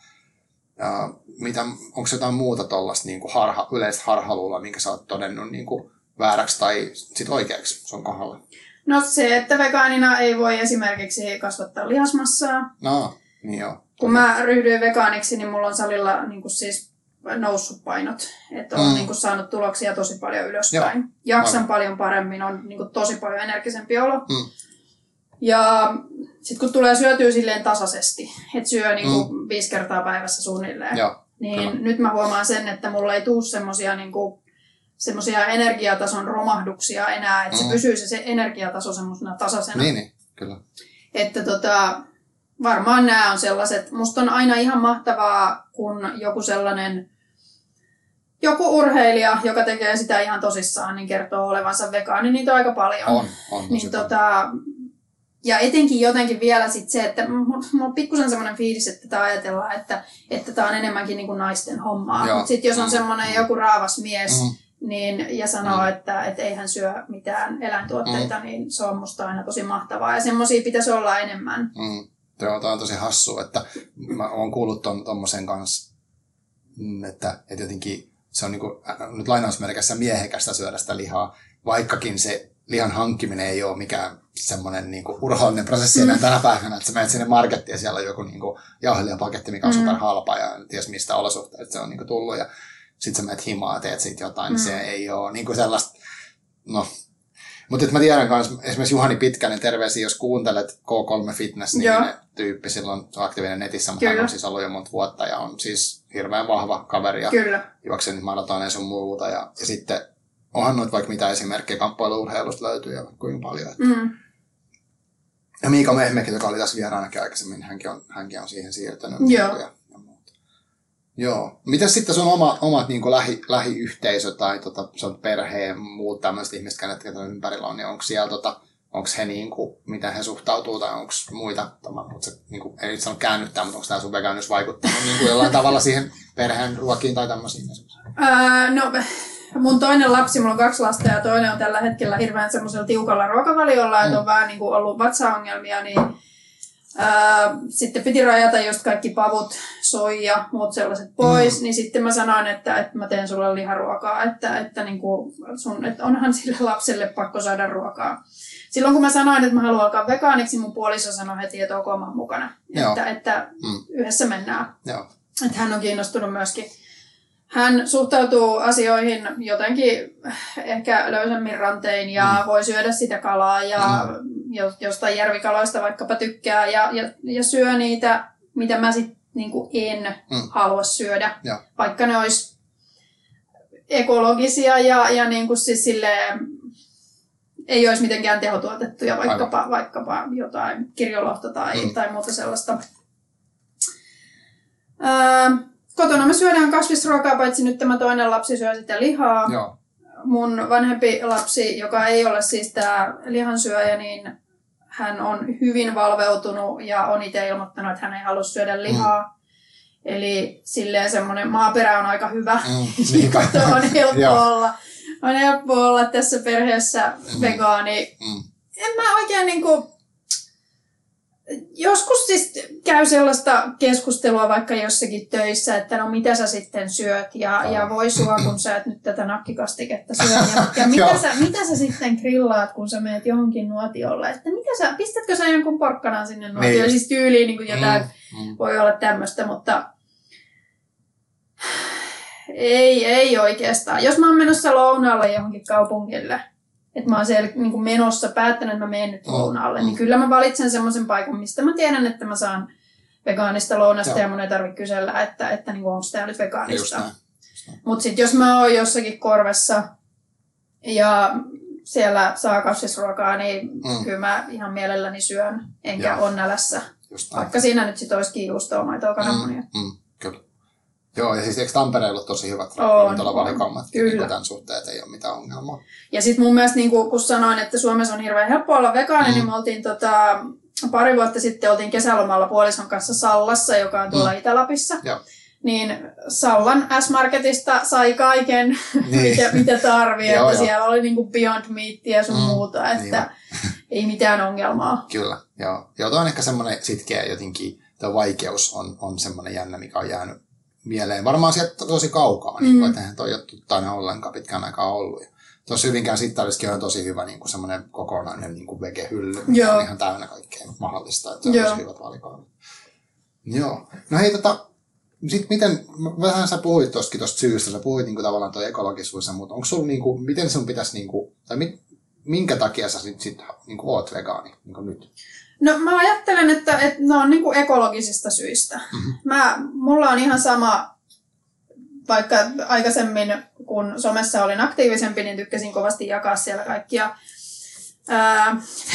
Ja, mitä, onko jotain muuta tuollaista niin harha, yleistä harhaluulla, minkä sä oot todennut niin kuin vääräksi tai sit oikeaksi sun kohdalla? No se, että vegaanina ei voi esimerkiksi kasvattaa lihasmassaa. No, niin joo. Kun mä ryhdyin vegaaniksi, niin mulla on salilla niin kuin siis noussut painot. Että on mm. niin kuin, saanut tuloksia tosi paljon ylöspäin. Joo. Jaksan Aivan. paljon paremmin, on niin kuin, tosi paljon energisempi olo. Mm. Ja sitten kun tulee syötyä silleen tasaisesti, että syö niin kuin, mm. viisi kertaa päivässä suunnilleen, Joo, niin kyllä. nyt mä huomaan sen, että mulla ei tule semmoisia niin semmoisia energiatason romahduksia enää, että mm. se pysyy se, se energiataso semmoisena tasaisena. Niin, niin, kyllä. Että tota, varmaan nämä on sellaiset, musta on aina ihan mahtavaa, kun joku sellainen joku urheilija, joka tekee sitä ihan tosissaan, niin kertoo olevansa vegaani, niin niitä on aika paljon. On, on niin tota, ja etenkin jotenkin vielä sit se, että mulla on pikkusen semmoinen fiilis, että tämä ajatellaan, että, että tämä on enemmänkin niin kuin naisten hommaa. Mutta sitten jos on mm. semmoinen joku raavas mies, mm. niin, ja sanoo, mm. että et ei hän syö mitään eläintuotteita, mm. niin se on musta aina tosi mahtavaa. Ja semmoisia pitäisi olla enemmän. Mm. Tämä on tosi hassu, että mä oon kuullut tuommoisen kanssa, mm, että, että jotenkin se on niin kuin, äh, nyt lainausmerkissä miehekästä syödä sitä lihaa, vaikkakin se lihan hankkiminen ei ole mikään semmoinen niin kuin urhoollinen prosessi enää mm. tänä päivänä, että sä menet sinne markettiin ja siellä on joku niin jauhelijapaketti, mikä on mm. super halpa ja ties mistä olosuhteista se on niin kuin tullut ja sitten sä menet himaa ja teet siitä jotain, mm. niin se ei ole niin kuin sellaista, no mutta mä tiedän myös esimerkiksi Juhani Pitkänen, terveisiä, jos kuuntelet K3 Fitness, niin tyyppi silloin on aktiivinen netissä, mutta hän on siis ollut jo monta vuotta ja on siis hirveän vahva kaveri ja Kyllä. juoksee nyt maratoneja sun muuta. Ja, ja sitten onhan noita vaikka mitä esimerkkejä kamppailuurheilusta löytyy ja kuinka paljon. Että. Mm. Ja Miika Mehmekki, joka oli tässä vieraanakin aikaisemmin, hänkin on, hänkin on siihen siirtynyt. Joo. Ja, ja muuta. Joo. Mitäs sitten sun oma, omat niin lähi, lähiyhteisö tai tota, sun perheen muut tämmöiset ihmiset, kenet ympärillä on, niin onko siellä tota, onko he niin kuin, miten he suhtautuu tai onko muita, mutta se, niin kuin, ei nyt sano käännyttää, mutta onko tämä sun vegaanius vaikuttanut niin kuin jollain tavalla siihen perheen ruokiin tai tämmöisiin öö, no, mun toinen lapsi, mulla on kaksi lasta ja toinen on tällä hetkellä hirveän semmoisella tiukalla ruokavaliolla, mm. että on vähän niin kuin ollut vatsaongelmia, niin öö, sitten piti rajata just kaikki pavut, soija, muut sellaiset pois, mm. niin sitten mä sanoin, että, että mä teen sulle liharuokaa, että, että, niin kuin sun, että onhan sille lapselle pakko saada ruokaa silloin kun mä sanoin, että mä haluan alkaa vegaaniksi, mun puoliso sanoi heti, että ok, mä mukana. Joo. Että, että Mm. yhdessä mennään. Joo. Että hän on kiinnostunut myöskin. Hän suhtautuu asioihin jotenkin ehkä löysemmin rantein ja Mm. voi syödä sitä kalaa ja jo- jostain järvikaloista vaikkapa tykkää ja, ja, ja syö niitä, mitä mä sitten niinku en Mm. halua syödä. Joo. Vaikka ne olisi ekologisia ja, ja niinku siis silleen, ei olisi mitenkään tehotuotettuja, vaikkapa, vaikkapa jotain kirjolohta tai, Mm. tai muuta sellaista. Ää, kotona me syödään kasvisruokaa, paitsi nyt tämä toinen lapsi syö sitä lihaa. Joo. Mun vanhempi lapsi, joka ei ole siis tämä lihansyöjä, niin hän on hyvin valveutunut ja on itse ilmoittanut, että hän ei halua syödä lihaa. Mm. Eli silleen semmoinen maaperä on aika hyvä. Mm. Niin on helppo olla. On helppo olla tässä perheessä Mm. vegaani. Mm. En mä oikein niinku... Joskus siis käy sellaista keskustelua vaikka jossakin töissä, että no mitä sä sitten syöt ja, ja voi sua, kun sä et nyt tätä nakkikastiketta syö. Ja, ja mitä, sä, mitä sä sitten grillaat, kun sä meet johonkin nuotiolle? Että mitä sä, pistätkö sä jonkun porkkanan sinne nuotiolle? Niin. Siis tyyliin niin kuin jotain Mm. Mm. voi olla tämmöistä, mutta ei, ei oikeastaan. Jos mä oon menossa lounaalle johonkin kaupungille, että mä oon siellä niin kuin menossa päättänyt, että mä menen nyt Mm, lounaalle, mm. niin kyllä mä valitsen semmoisen paikan, mistä mä tiedän, että mä saan vegaanista lounasta Joo. ja mun ei tarvitse kysellä, että, että niin onko tämä nyt vegaanista. Mutta sitten jos mä oon jossakin korvessa ja siellä saa kasvisruokaa, niin Mm. kyllä mä ihan mielelläni syön, enkä Joo. ole nälässä. Vaikka siinä nyt sit olisikin juustoa, maitoa, kananmunia. Mm, mm. Joo, ja siis eikö Tampereella ole tosi hyvät kyllä. Niin tämän suhteen, että ei ole mitään ongelmaa. Ja sitten mun mielestä, niin kun sanoin, että Suomessa on hirveän helppo olla vegaani, Mm. niin me oltiin tota, pari vuotta sitten oltiin kesälomalla puolison kanssa Sallassa, joka on tuolla Mm. Itä-Lapissa. Joo. Niin Sallan S-Marketista sai kaiken, Niin. mitä, mitä tarvii. Joo, että joo. siellä oli niinku Beyond Meatia ja sun Mm, muuta, että niinpä. ei mitään ongelmaa. Kyllä, joo. Joo, toi on ehkä semmoinen sitkeä jotenkin, tuo vaikeus on, on semmoinen jännä, mikä on jäänyt mieleen. Varmaan sieltä tosi kaukaa, mm. niin Mm. kuin, että eihän toi ole ollenkaan pitkään aikaa ollut. Tuossa Hyvinkään Sittariskin on tosi hyvä niin kuin semmoinen kokonainen niin kuin vegehylly, mikä Joo. on ihan täynnä kaikkea mahdollista, että se on Joo. tosi hyvät valikoimat. Joo. No hei, tota, sit miten, vähän sä puhuit tostakin tosta syystä, sä puhuit niin kuin tavallaan tuo ekologisuus ja muuta. Onko sulla niin kuin, miten sun pitäisi, niin kuin, tai mit, minkä takia sä sit, sit niin kuin oot vegaani niin kuin nyt? No mä ajattelen, että, että ne on niinku ekologisista syistä. Mhm. Mä, mulla on ihan sama, vaikka aikaisemmin kun somessa olin aktiivisempi, niin tykkäsin kovasti jakaa siellä kaikkia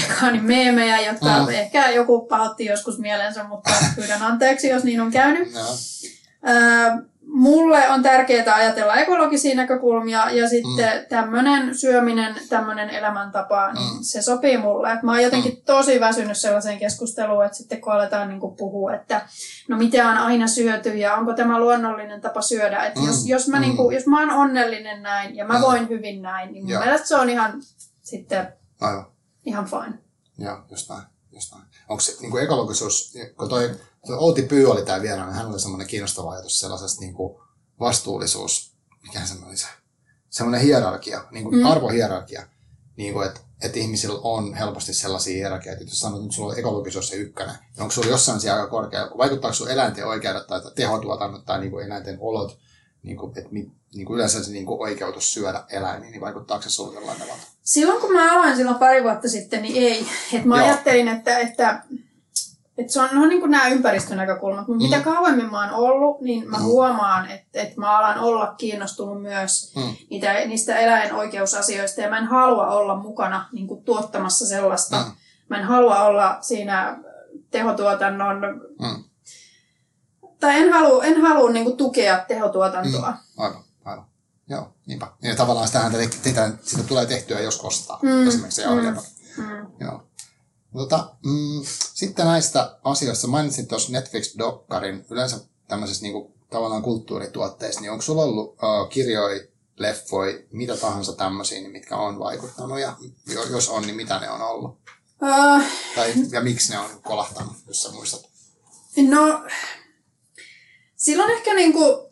vegaanimeemejä, jotka Mm. ehkä joku pahotti joskus mielensä, mutta pyydän anteeksi, jos niin on käynyt. Joo. Ää, mulle on tärkeää ajatella ekologisia näkökulmia ja sitten mm. tämmöinen syöminen, tämmöinen elämäntapa, niin Mm. se sopii mulle. Et mä oon jotenkin tosi väsynyt sellaiseen keskusteluun, että sitten kun aletaan niin puhua, että no mitä on aina syöty ja onko tämä luonnollinen tapa syödä. Että Mm. jos, jos, mä Mm. niin kuin, jos mä oon onnellinen näin ja mä Mm. voin hyvin näin, niin mun Joo. mielestä se on ihan sitten Aivan. ihan fine. Joo, just näin. Just näin. Onko se niin kuin ekologisuus, kun toi, toi Outi Pyy oli tämä vieraana, niin hän oli semmoinen kiinnostava ajatus sellaisesta niin kuin vastuullisuus, mikä se oli se, semmoinen hierarkia, niin kuin Mm. mm. arvohierarkia, niin kuin, että, että ihmisillä on helposti sellaisia hierarkioita, että jos sanot, että sulla on ekologisuus se ykkönen, niin onko sulla jossain siellä aika korkea, vaikuttaako sun eläinten oikeudet tai tehotuotannot tai niin kuin eläinten olot, niin kuin, että mi, niin kuin yleensä se niin kuin oikeutus syödä eläimiä, niin vaikuttaako se sulla jollain tavalla? Silloin kun mä aloin silloin pari vuotta sitten, niin ei. Et mä Joo. ajattelin, että, että, että se on, on niin kuin nämä ympäristönäkökulmat. Mutta Mm. mitä kauemmin mä oon ollut, niin mä Mm. huomaan, että, että mä alan olla kiinnostunut myös Mm. niitä, niistä eläinoikeusasioista. Ja mä en halua olla mukana niin kuin tuottamassa sellaista. Mm. Mä en halua olla siinä tehotuotannon... Mm. Tai en halua, en halua niin kuin tukea tehotuotantoa. Aivan, aivan. Joo, niinpä. Ja tavallaan sitähän tehdään, sitä tulee tehtyä, jos ostaa. Mm, Esimerkiksi se mm. mm. Mm. Joo. Tota, mm, sitten näistä asioista, mainitsin tuossa Netflix-dokkarin, yleensä tämmöisessä niinku, tavallaan kulttuurituotteissa, niin onko sulla ollut uh, kirjoja, leffoi, mitä tahansa tämmöisiä, niin mitkä on vaikuttanut, ja jo- jos on, niin mitä ne on ollut? Uh, Tai, ja miksi ne on kolahtanut, jos sä muistat? No, silloin ehkä niinku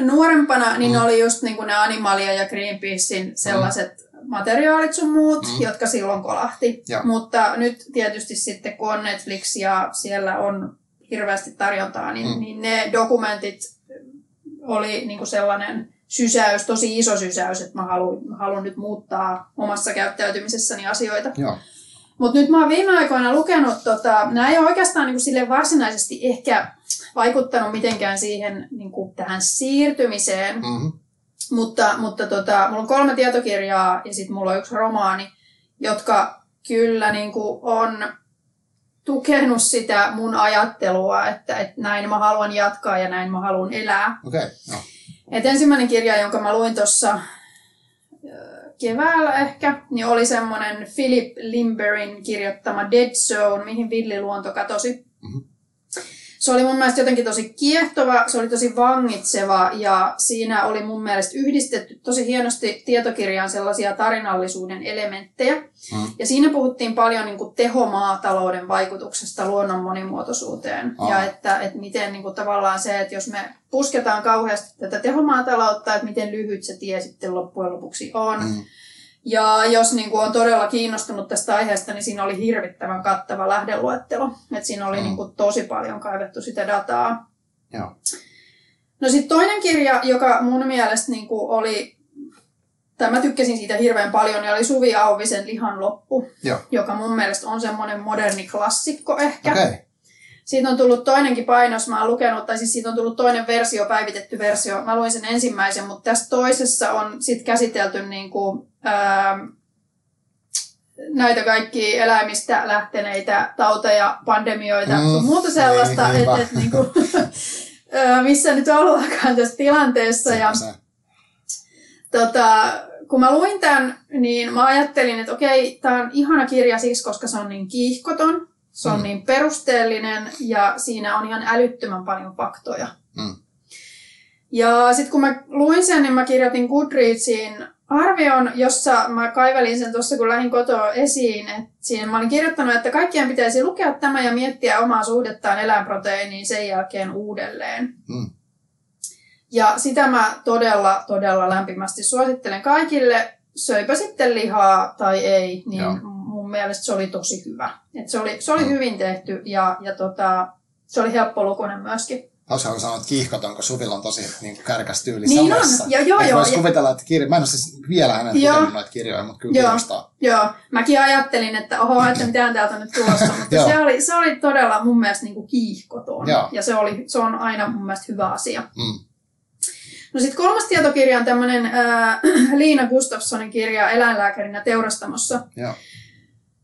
nuorempana niin Mm. oli just niinku ne Animalia ja Greenpeacein sellaiset materiaalit sun muut, mm. jotka silloin kolahti. Joo. Mutta nyt tietysti sitten kun on Netflix ja siellä on hirveästi tarjontaa, niin, Mm. niin ne dokumentit oli niin kuin sellainen sysäys, tosi iso sysäys, että mä haluan, mä haluan nyt muuttaa omassa käyttäytymisessäni asioita. Joo. Mutta nyt mä oon viime aikoina lukenut, tota, nämä ei ole oikeastaan niin kuin sille varsinaisesti ehkä vaikuttanut mitenkään siihen niin kuin tähän siirtymiseen, Mm-hmm. mutta, mutta tota, mulla on kolme tietokirjaa ja sitten mulla on yksi romaani, jotka kyllä niin kuin on tukenut sitä mun ajattelua, että, että näin mä haluan jatkaa ja näin mä haluan elää. Okay. no. Et ensimmäinen kirja, jonka mä luin tuossa keväällä ehkä, niin oli semmoinen Philip Limberin kirjoittama Dead Zone, mihin villiluonto katosi. Se oli mun mielestä jotenkin tosi kiehtova, se oli tosi vangitseva ja siinä oli mun mielestä yhdistetty tosi hienosti tietokirjaan sellaisia tarinallisuuden elementtejä. Mm. Ja siinä puhuttiin paljon niin kuin tehomaatalouden vaikutuksesta luonnon monimuotoisuuteen. Aa. Ja että, että miten niin kuin tavallaan se, että jos me pusketaan kauheasti tätä tehomaataloutta, että miten lyhyt se tie sitten loppujen lopuksi on. Mm. Ja jos niin kuin on todella kiinnostunut tästä aiheesta, niin siinä oli hirvittävän kattava lähdeluettelo. Että siinä oli Mm. niin kuin tosi paljon kaivettu sitä dataa. Joo. No sitten toinen kirja, joka mun mielestä niin kuin oli, tai mä tykkäsin siitä hirveän paljon, niin oli Suvi Auvisen Lihan loppu, Joo. joka mun mielestä on semmoinen moderni klassikko ehkä. Okay. Siitä on tullut toinenkin painos, mä oon lukenut, tai siis siitä on tullut toinen versio, päivitetty versio. Mä luin sen ensimmäisen, mutta tässä toisessa on sit käsitelty niin kuin, näitä kaikki eläimistä lähteneitä tauteja, pandemioita, Mm, mm, sun muuta sellaista, niin, että niinpä. et, niin kuin, missä nyt ollaankaan tässä tilanteessa. Ja, tota, kun mä luin tämän, niin mä ajattelin, että okei, tämä on ihana kirja siksi, koska se on niin kiihkoton, se on Mm. niin perusteellinen ja siinä on ihan älyttömän paljon faktoja. Mm. Ja sitten kun mä luin sen, niin mä kirjoitin Goodreadsiin arvion, jossa mä kaivelin sen tuossa, kun lähdin kotoa esiin. Et siinä mä olin kirjoittanut, että kaikkien pitäisi lukea tämä ja miettiä omaa suhdettaan eläinproteiiniin sen jälkeen uudelleen. Mm. Ja sitä mä todella, todella lämpimästi suosittelen kaikille. Söipä sitten lihaa tai ei, niin Joo. mun mielestä se oli tosi hyvä. Et se oli, se oli Mm. hyvin tehty ja, ja tota, se oli helppolukuinen myöskin. Hauska, kun sanoit kiihkoton, kun Suvilla on tosi niin kuin kärkäs tyyli Niin on, somessa. ja joo, joo, Vois ja- kuvitella, että kirja... Mä en ole siis vielä hänet Joo. lukenut noita kirjoja, mutta kyllä Joo. kiinnostaa. Joo, mäkin ajattelin, että oho, että mitään täältä on nyt tulossa, mutta se oli, se oli todella mun mielestä niin kuin kiihkoton. Joo. Ja se, oli, se on aina mun mielestä hyvä asia. Mm. No sitten kolmas tietokirja on tämmöinen äh, Liina Gustafssonin kirja Eläinlääkärinä teurastamossa. Joo.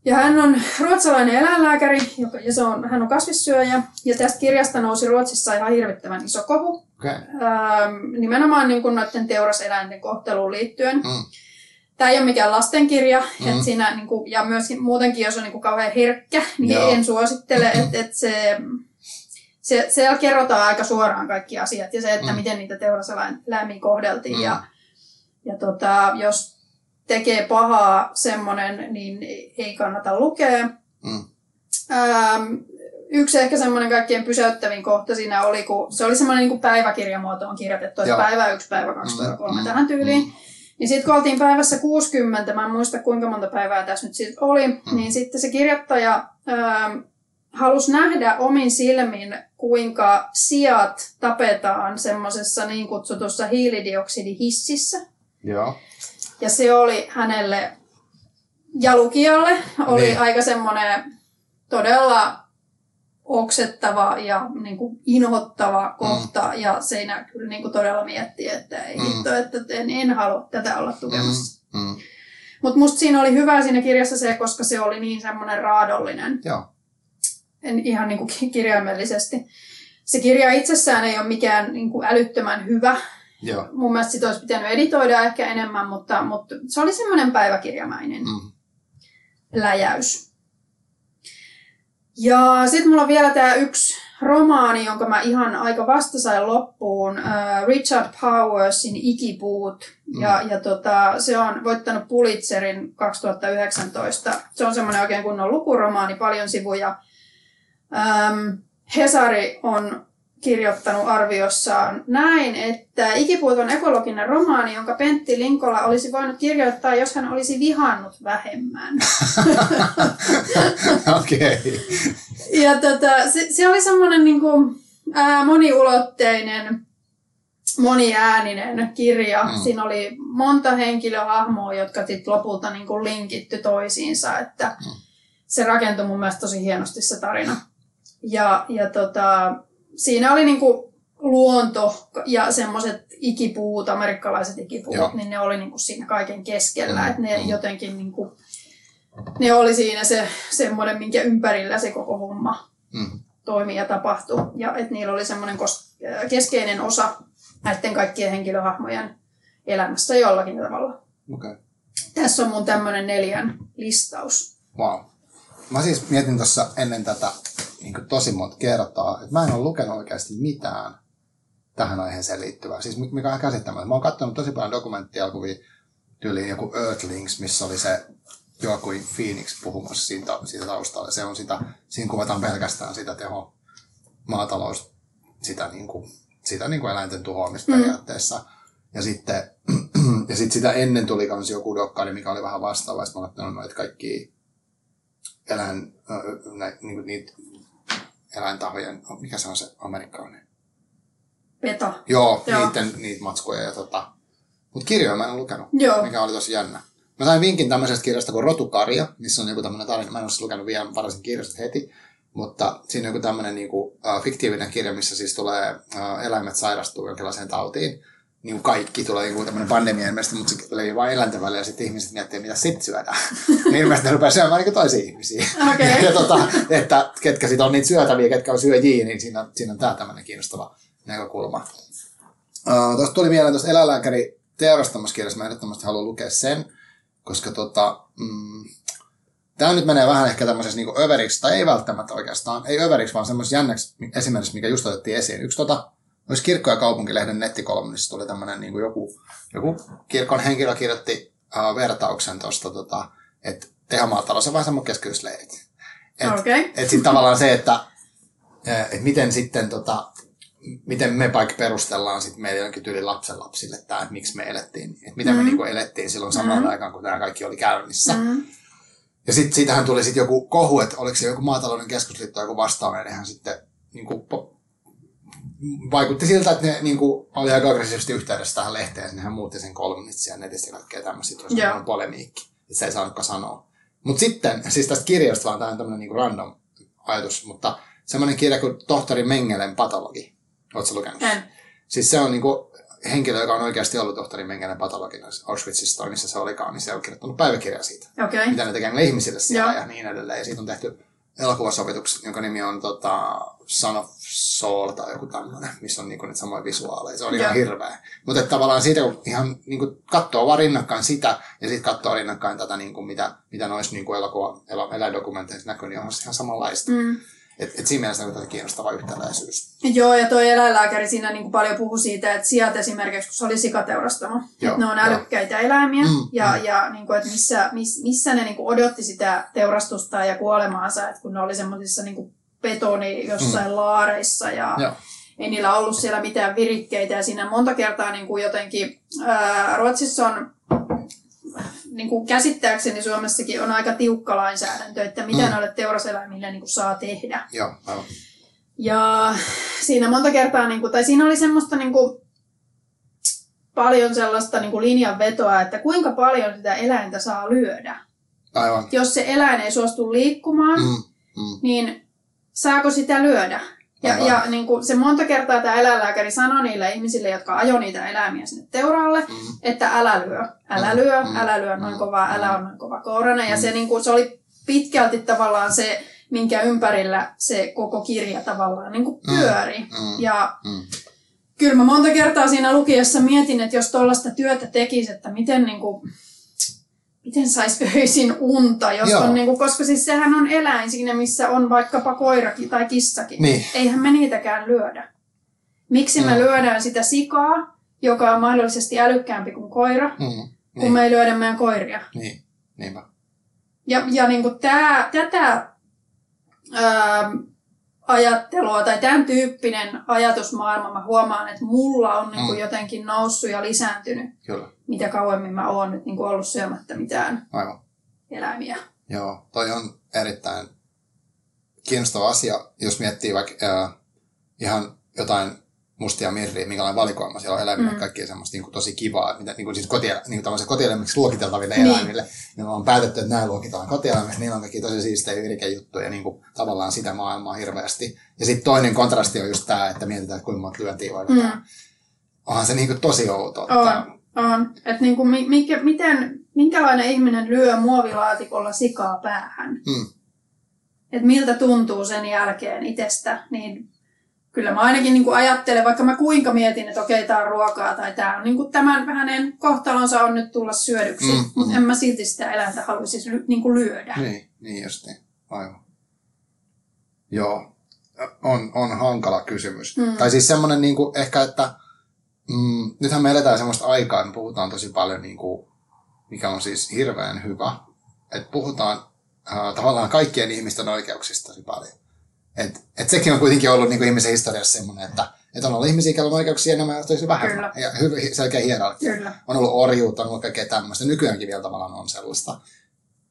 Ja hän on ruotsalainen eläinlääkäri, joka, ja se on, hän on kasvissyöjä. Ja tästä kirjasta nousi Ruotsissa ihan hirvittävän iso kohu. Okei. Ähm, nimenomaan niin kuin noiden teuraseläinten kohteluun liittyen. Mm. Tämä ei ole mikään lastenkirja, Mm. et siinä, niin kuin, ja myöskin muutenkin, jos on niin kuin kauhean herkkä, niin Joo. en suosittele, että et se, se, siellä kerrotaan aika suoraan kaikki asiat ja se, että mm. miten niitä teuraseläimiä kohdeltiin. Mm. Ja, ja tota, jos tekee pahaa semmoinen, niin ei kannata lukea. Mm. Ähm, yksi ehkä semmoinen kaikkien pysäyttävin kohta siinä oli, kun se oli semmoinen niin kuin päiväkirjamuotoon kirjoitettu, että Joo. päivä yksi, päivä kaksi, Mm, päivä kolme mm, tähän tyyliin. mm. Niin sitten kun oltiin päivässä 60, mä en muista kuinka monta päivää tässä nyt sitten oli, Mm. niin sitten se kirjoittaja ähm, halusi nähdä omin silmin, kuinka sijat tapetaan semmoisessa niin kutsutussa hiilidioksidihississä. Joo. Ja se oli hänelle ja lukijalle oli Niin. niin. aika semmoinen todella oksettava ja niin kuin inhottava kohta. Mm. Ja siinä kyllä niin kuin todella miettii, että ei Mm. mm. hitto, että en, en halua tätä olla tukemassa. Mm. Mm. Mutta musta siinä oli hyvä siinä kirjassa se, koska se oli niin semmoinen raadollinen, Joo. en ihan niin kuin ki- kirjaimellisesti. Se kirja itsessään ei ole mikään niin kuin älyttömän hyvä. Joo. Mun mielestä sitä olisi pitänyt editoida ehkä enemmän, mutta, mutta se oli semmoinen päiväkirjamainen Mm. läjäys. Ja sitten mulla on vielä tämä yksi romaani, jonka mä ihan aika vasta sain loppuun. Äh, Richard Powersin Ikipuut. Mm. Ja, ja tota, se on voittanut Pulitzerin 2019. Se on semmoinen oikein kunnon lukuromaani, paljon sivuja. Ähm, Hesari on kirjoittanut arviossaan näin, että Ikipuut on ekologinen romaani, jonka Pentti Linkola olisi voinut kirjoittaa, jos hän olisi vihannut vähemmän. Okei. Okay. Ja tota, se, se oli semmoinen niin kuin, ää, moniulotteinen, moniääninen kirja. Mm. Siinä oli monta henkilöhahmoa, jotka sitten lopulta niin kuin linkitty toisiinsa, että mm. se rakentui mun mielestä tosi hienosti se tarina. Ja, ja tota, siinä oli niinku luonto ja semmoiset ikipuut, amerikkalaiset ikipuut, Joo. niin ne oli niinku siinä kaiken keskellä. Mm. Että ne mm. jotenkin niinku, ne oli siinä se semmoinen, minkä ympärillä se koko homma mm. toimi ja tapahtui. Ja että niillä oli semmoinen keskeinen osa näiden kaikkien henkilöhahmojen elämässä jollakin tavalla. Okay. Tässä on mun tämmöinen neljän listaus. Wow. Mä siis mietin tuossa ennen tätä niin tosi monta kertaa, että mä en ole lukenut oikeasti mitään tähän aiheeseen liittyvää. Siis mikä on käsittämätöntä. Mä oon katsonut tosi paljon dokumenttielokuvia, tyyliin joku Earthlings, missä oli se joku Phoenix puhumassa siitä, siitä taustalla. Se on sitä, siinä kuvataan pelkästään sitä teho maatalous, sitä, niin kuin, sitä niin kuin eläinten tuhoamista mm. periaatteessa. Ja sitten ja sit sitä ennen tuli myös joku dokkari, mikä oli vähän vastaava. Sitten mä oon noita kaikki eläin, nä, niin niitä eläintahojen, mikä se on se amerikkalainen? Peto. Joo, Joo. Niiden, niitä matskuja. Ja tota, mutta kirjoja mä en ole lukenut, Joo. mikä oli tosi jännä. Mä sain vinkin tämmöisestä kirjasta kuin Rotukarja, missä on joku tämmöinen tarina. Mä en ole lukenut vielä varsin kirjasta heti, mutta siinä on joku tämmöinen niinku, uh, fiktiivinen kirja, missä siis tulee uh, eläimet sairastuu jonkinlaiseen tautiin niin kuin kaikki tulee niin tämmöinen pandemia ilmeisesti, mutta se levi vain eläinten välillä ja sitten ihmiset miettii, mitä sitten syödään. niin ilmeisesti ne rupeaa syömään niin toisia ihmisiä. Okay. ja tota, että ketkä sitten on niitä syötäviä, ketkä on syöjiä, niin siinä, siinä on tämä tämmöinen kiinnostava näkökulma. Uh, tuosta tuli mieleen tuosta eläinlääkäri teurastamuskirjassa, mä ehdottomasti haluan lukea sen, koska tota, mm, Tämä nyt menee vähän ehkä tämmöisessä niin överiksi, tai ei välttämättä oikeastaan, ei överiksi, vaan semmoisessa jännäksi esimerkiksi, mikä just otettiin esiin. Yksi tota, myös kirkko- ja kaupunkilehden nettikolumnissa tuli tämmöinen niin joku, joku kirkon henkilö kirjoitti uh, vertauksen tuosta, tota, että tehomaatalous on vähän semmoinen keskitysleirit. Että okay. et sitten tavallaan se, että et miten sitten tota, miten me vaikka perustellaan sitten meidän jonkin tyyli lapsen lapsille tämä, että miksi me elettiin, että miten mm-hmm. me niinku elettiin silloin samaan mm-hmm. aikaan, kun tämä kaikki oli käynnissä. Mm-hmm. Ja sitten siitähän tuli sitten joku kohu, että oliko se joku maatalouden keskusliitto joku vastaava, ja sitten niin kuin vaikutti siltä, että ne niin kuin, oli aika aggressiivisesti yhteydessä tähän lehteen. Nehän muutti sen kolumnitsia ja netissä ja kaikkea tämmöisiä. Tuossa yeah. polemiikki, että se ei saanutkaan sanoa. Mutta sitten, siis tästä kirjasta vaan, tämä on tämmöinen niin random ajatus, mutta semmoinen kirja kuin Tohtori Mengelen patologi. Oletko lukenut? En. Siis se on niin kuin, henkilö, joka on oikeasti ollut tohtori Mengelen patologina Auschwitzissa tai missä se olikaan, niin se on kirjoittanut päiväkirjaa siitä. Okay. Mitä ne tekee ihmisille siellä Joo. ja niin edelleen. Ja siitä on tehty elokuvasovitukset, jonka nimi on tota, Son of Soul tai joku tämmöinen, missä on niinku niitä samoja visuaaleja. Se on ihan hirveä. Mutta tavallaan siitä, kun ihan niinku katsoo vaan rinnakkain sitä ja sitten katsoo rinnakkain tätä, niinku, mitä, mitä noissa niinku elokuva, eläindokumenteissa näkyy, niin on ihan samanlaista. Mm. Et, et siinä mielessä on tätä kiinnostava yhtäläisyys. Joo, ja tuo eläinlääkäri siinä niin paljon puhui siitä, että sijat esimerkiksi, kun se oli sikateurastamo, Joo, että ne on älykkäitä jo. eläimiä, mm, ja, mm. ja niin kuin, että missä, miss, missä ne niin kuin odotti sitä teurastusta ja kuolemaansa, että kun ne oli semmoisissa niin betoni jossain mm. laareissa, ja Joo. ei niillä ollut siellä mitään virikkeitä, ja siinä monta kertaa niin kuin jotenkin, ää, Ruotsissa on niin kuin käsittääkseni Suomessakin on aika tiukka lainsäädäntö, että mitä mm. noille teuraseläimille niin kuin saa tehdä. Joo, aivan. Ja siinä monta kertaa, niin kuin, tai siinä oli semmoista niin kuin, paljon sellaista niin kuin linjanvetoa, että kuinka paljon sitä eläintä saa lyödä. Aivan. Jos se eläin ei suostu liikkumaan, mm, mm. niin saako sitä lyödä? Ja, ja niin kuin se monta kertaa tämä eläinlääkäri sanoi niille ihmisille, jotka ajoi niitä eläimiä sinne teuraalle, mm. että älä lyö, älä mm. lyö, mm. älä lyö noin mm. kovaa, älä on noin kova kourana. Mm. Ja se, niin kuin, se oli pitkälti tavallaan se, minkä ympärillä se koko kirja tavallaan niin kuin pyöri. Mm. Mm. Ja mm. kyllä mä monta kertaa siinä lukiessa mietin, että jos tuollaista työtä tekisi, että miten niin kuin, miten saisi öisin unta, jos on niin kuin, koska siis sehän on eläin siinä, missä on vaikkapa koirakin tai kissakin. Niin. Eihän me niitäkään lyödä. Miksi mm. me lyödään sitä sikaa, joka on mahdollisesti älykkäämpi kuin koira, mm. niin. kun me ei lyödä meidän koiria. Niin, niinpä. Ja, ja niin kuin tää, tätä ää, ajattelua tai tämän tyyppinen ajatusmaailma, mä huomaan, että mulla on niin kuin Mm. jotenkin noussut ja lisääntynyt, Kyllä, mitä kauemmin mä oon nyt niin kuin ollut syömättä mitään aivan. eläimiä. Joo, toi on erittäin kiinnostava asia, jos miettii vaikka äh, ihan jotain mustia mirriä, minkälainen valikoima siellä on eläimille, Mm. kaikkea semmoista niin kuin, tosi kivaa, mitä niin kuin, siis kotie, niin kuin kotieläimiksi luokiteltaville Niin. eläimille. Niin on päätetty, että nämä luokitellaan kotieläimiksi, niillä on kaikki tosi siistejä virkejuttuja, niin kuin, tavallaan sitä maailmaa hirveästi. Ja sitten toinen kontrasti on just tämä, että mietitään, että kuinka monta lyöntiä voi mm. Onhan se niin kuin, tosi outoa. On, on. Että niin kuin, mikä, miten, minkälainen ihminen lyö muovilaatikolla sikaa päähän? Mm. Että miltä tuntuu sen jälkeen itsestä, niin kyllä mä ainakin niin kuin ajattelen, vaikka mä kuinka mietin, että okei, tämä on ruokaa tai tämä on niin kuin tämän hänen kohtalonsa on nyt tulla syödyksi, Mm, mm, mutta en mä silti sitä eläintä haluaisi niin kuin lyödä. Niin, niin justiin. Aivan. Joo. On, on hankala kysymys. Mm. Tai siis semmoinen niin kuin, ehkä, että mm, nythän me eletään semmoista aikaa, me puhutaan tosi paljon, niin kuin, mikä on siis hirveän hyvä, että puhutaan äh, tavallaan kaikkien ihmisten oikeuksista tosi paljon. Et, et sekin on kuitenkin ollut niin kuin ihmisen historiassa semmoinen, että, että on ollut ihmisiä, joilla on oikeuksia enemmän ja tosi vähemmän. Kyllä. Ja hyvä, selkeä hierarkia Kyllä. on ollut orjuutta, on ollut kaikkea tämmöistä. Nykyäänkin vielä tavallaan on sellaista.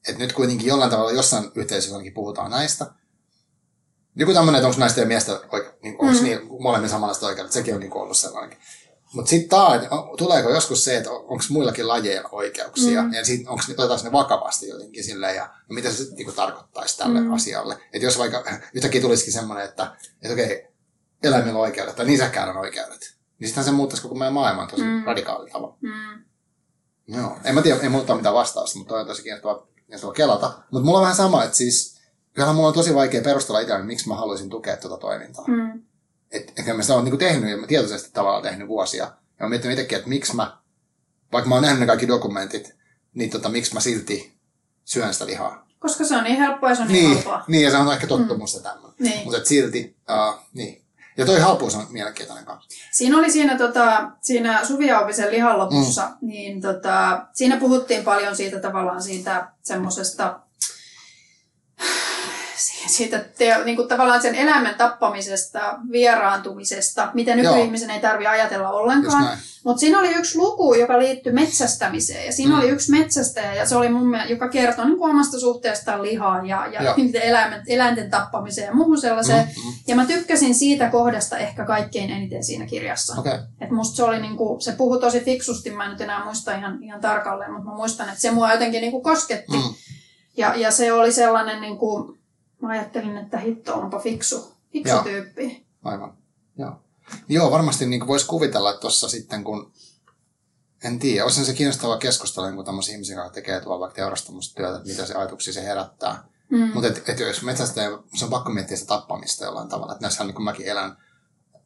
Että nyt kuitenkin jollain tavalla jossain yhteisössä puhutaan näistä. Joku tämmöinen, että onko naisten ja miesten oike- niin, onko Mm. niin, molemmin samanlaiset oikeudet, sekin on niin ollut sellainen. Mutta sitten taas, tuleeko joskus se, että onko muillakin lajeilla oikeuksia, Mm. ja sitten onko otetaanko ne vakavasti jotenkin silleen, ja, ja mitä se sitten niin tarkoittaisi tälle Mm. asialle. Että jos vaikka yhtäkkiä tulisikin semmoinen, että, että okei, eläimillä on oikeudet, tai niissäkään on oikeudet, niin sittenhän se muuttaisi koko meidän maailman tosi Mm. radikaalilla tavalla. Mm. Joo, en mä tiedä, ei ole mitään vastausta, mutta toi on tosi kiinnostava, kiinnostava kelata. Mutta mulla on vähän sama, että siis kyllähän mulla on tosi vaikea perustella itselleni, miksi mä haluaisin tukea tuota toimintaa. Mm. Mm. Että et mä sitä olen niinku tehnyt ja mä tietoisesti tavallaan tehnyt vuosia. Ja mä miettinyt itsekin, että miksi mä, vaikka mä oon nähnyt ne kaikki dokumentit, niin tota, miksi mä silti syön sitä lihaa. Koska se on niin helppoa ja se on niin, Niin, halpaa. niin ja se on ehkä tottumus ja tämmöinen. Niin. Mutta silti, uh, niin. Ja toi halpuus on mielenkiintoinen kanssa. Siinä oli siinä, tota, siinä Suvi Auvisen lihan lopussa, mm. niin tota, siinä puhuttiin paljon siitä tavallaan siitä semmoisesta siitä te, niin kuin tavallaan sen eläimen tappamisesta, vieraantumisesta, mitä nykyihmisen ei tarvitse ajatella ollenkaan. Mutta siinä oli yksi luku, joka liittyi metsästämiseen. Ja siinä Mm. oli yksi metsästäjä, ja se oli mun mielestä, joka kertoi niin kuin omasta suhteestaan lihaan ja, ja Joo. eläimen, eläinten tappamiseen ja muuhun sellaiseen. Mm, mm. Ja mä tykkäsin siitä kohdasta ehkä kaikkein eniten siinä kirjassa. Okay. Et musta se oli niinku, se puhui tosi fiksusti, mä en nyt enää muista ihan, ihan tarkalleen, mutta mä muistan, että se mua jotenkin niinku kosketti. Mm. Ja, ja se oli sellainen, niinku, mä ajattelin, että hitto onpa fiksu, fiksu Joo. tyyppi. Aivan. Joo. Joo, varmasti niin voisi kuvitella, että tuossa sitten kun, en tiedä, olisi se kiinnostavaa keskustella niin tämmöisiä ihmisiä, jotka tekee tuolla vaikka teurastamusta työtä, että mitä se ajatuksia se herättää. Mm. Mutta et, et jos metsästäjä, se on pakko miettiä sitä tappamista jollain tavalla. Että näissähän niin kun mäkin elän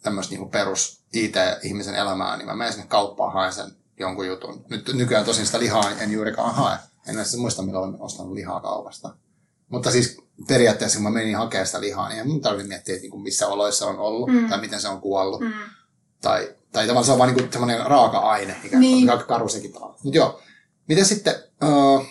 tämmöistä niin perus IT-ihmisen elämää, niin mä menen sinne kauppaan, haen sen jonkun jutun. Nyt nykyään tosin sitä lihaa en juurikaan hae. En edes muista, milloin olen ostanut lihaa kaupasta. Mutta siis periaatteessa, kun mä menin hakemaan sitä lihaa, niin en mun tarvitse miettiä, että niin missä oloissa on ollut, Mm. tai miten se on kuollut. Mm. Tai, tai tavallaan se on vaan niin semmoinen raaka-aine, mikä Niin. on karu sekin. Mutta joo, miten sitten uh,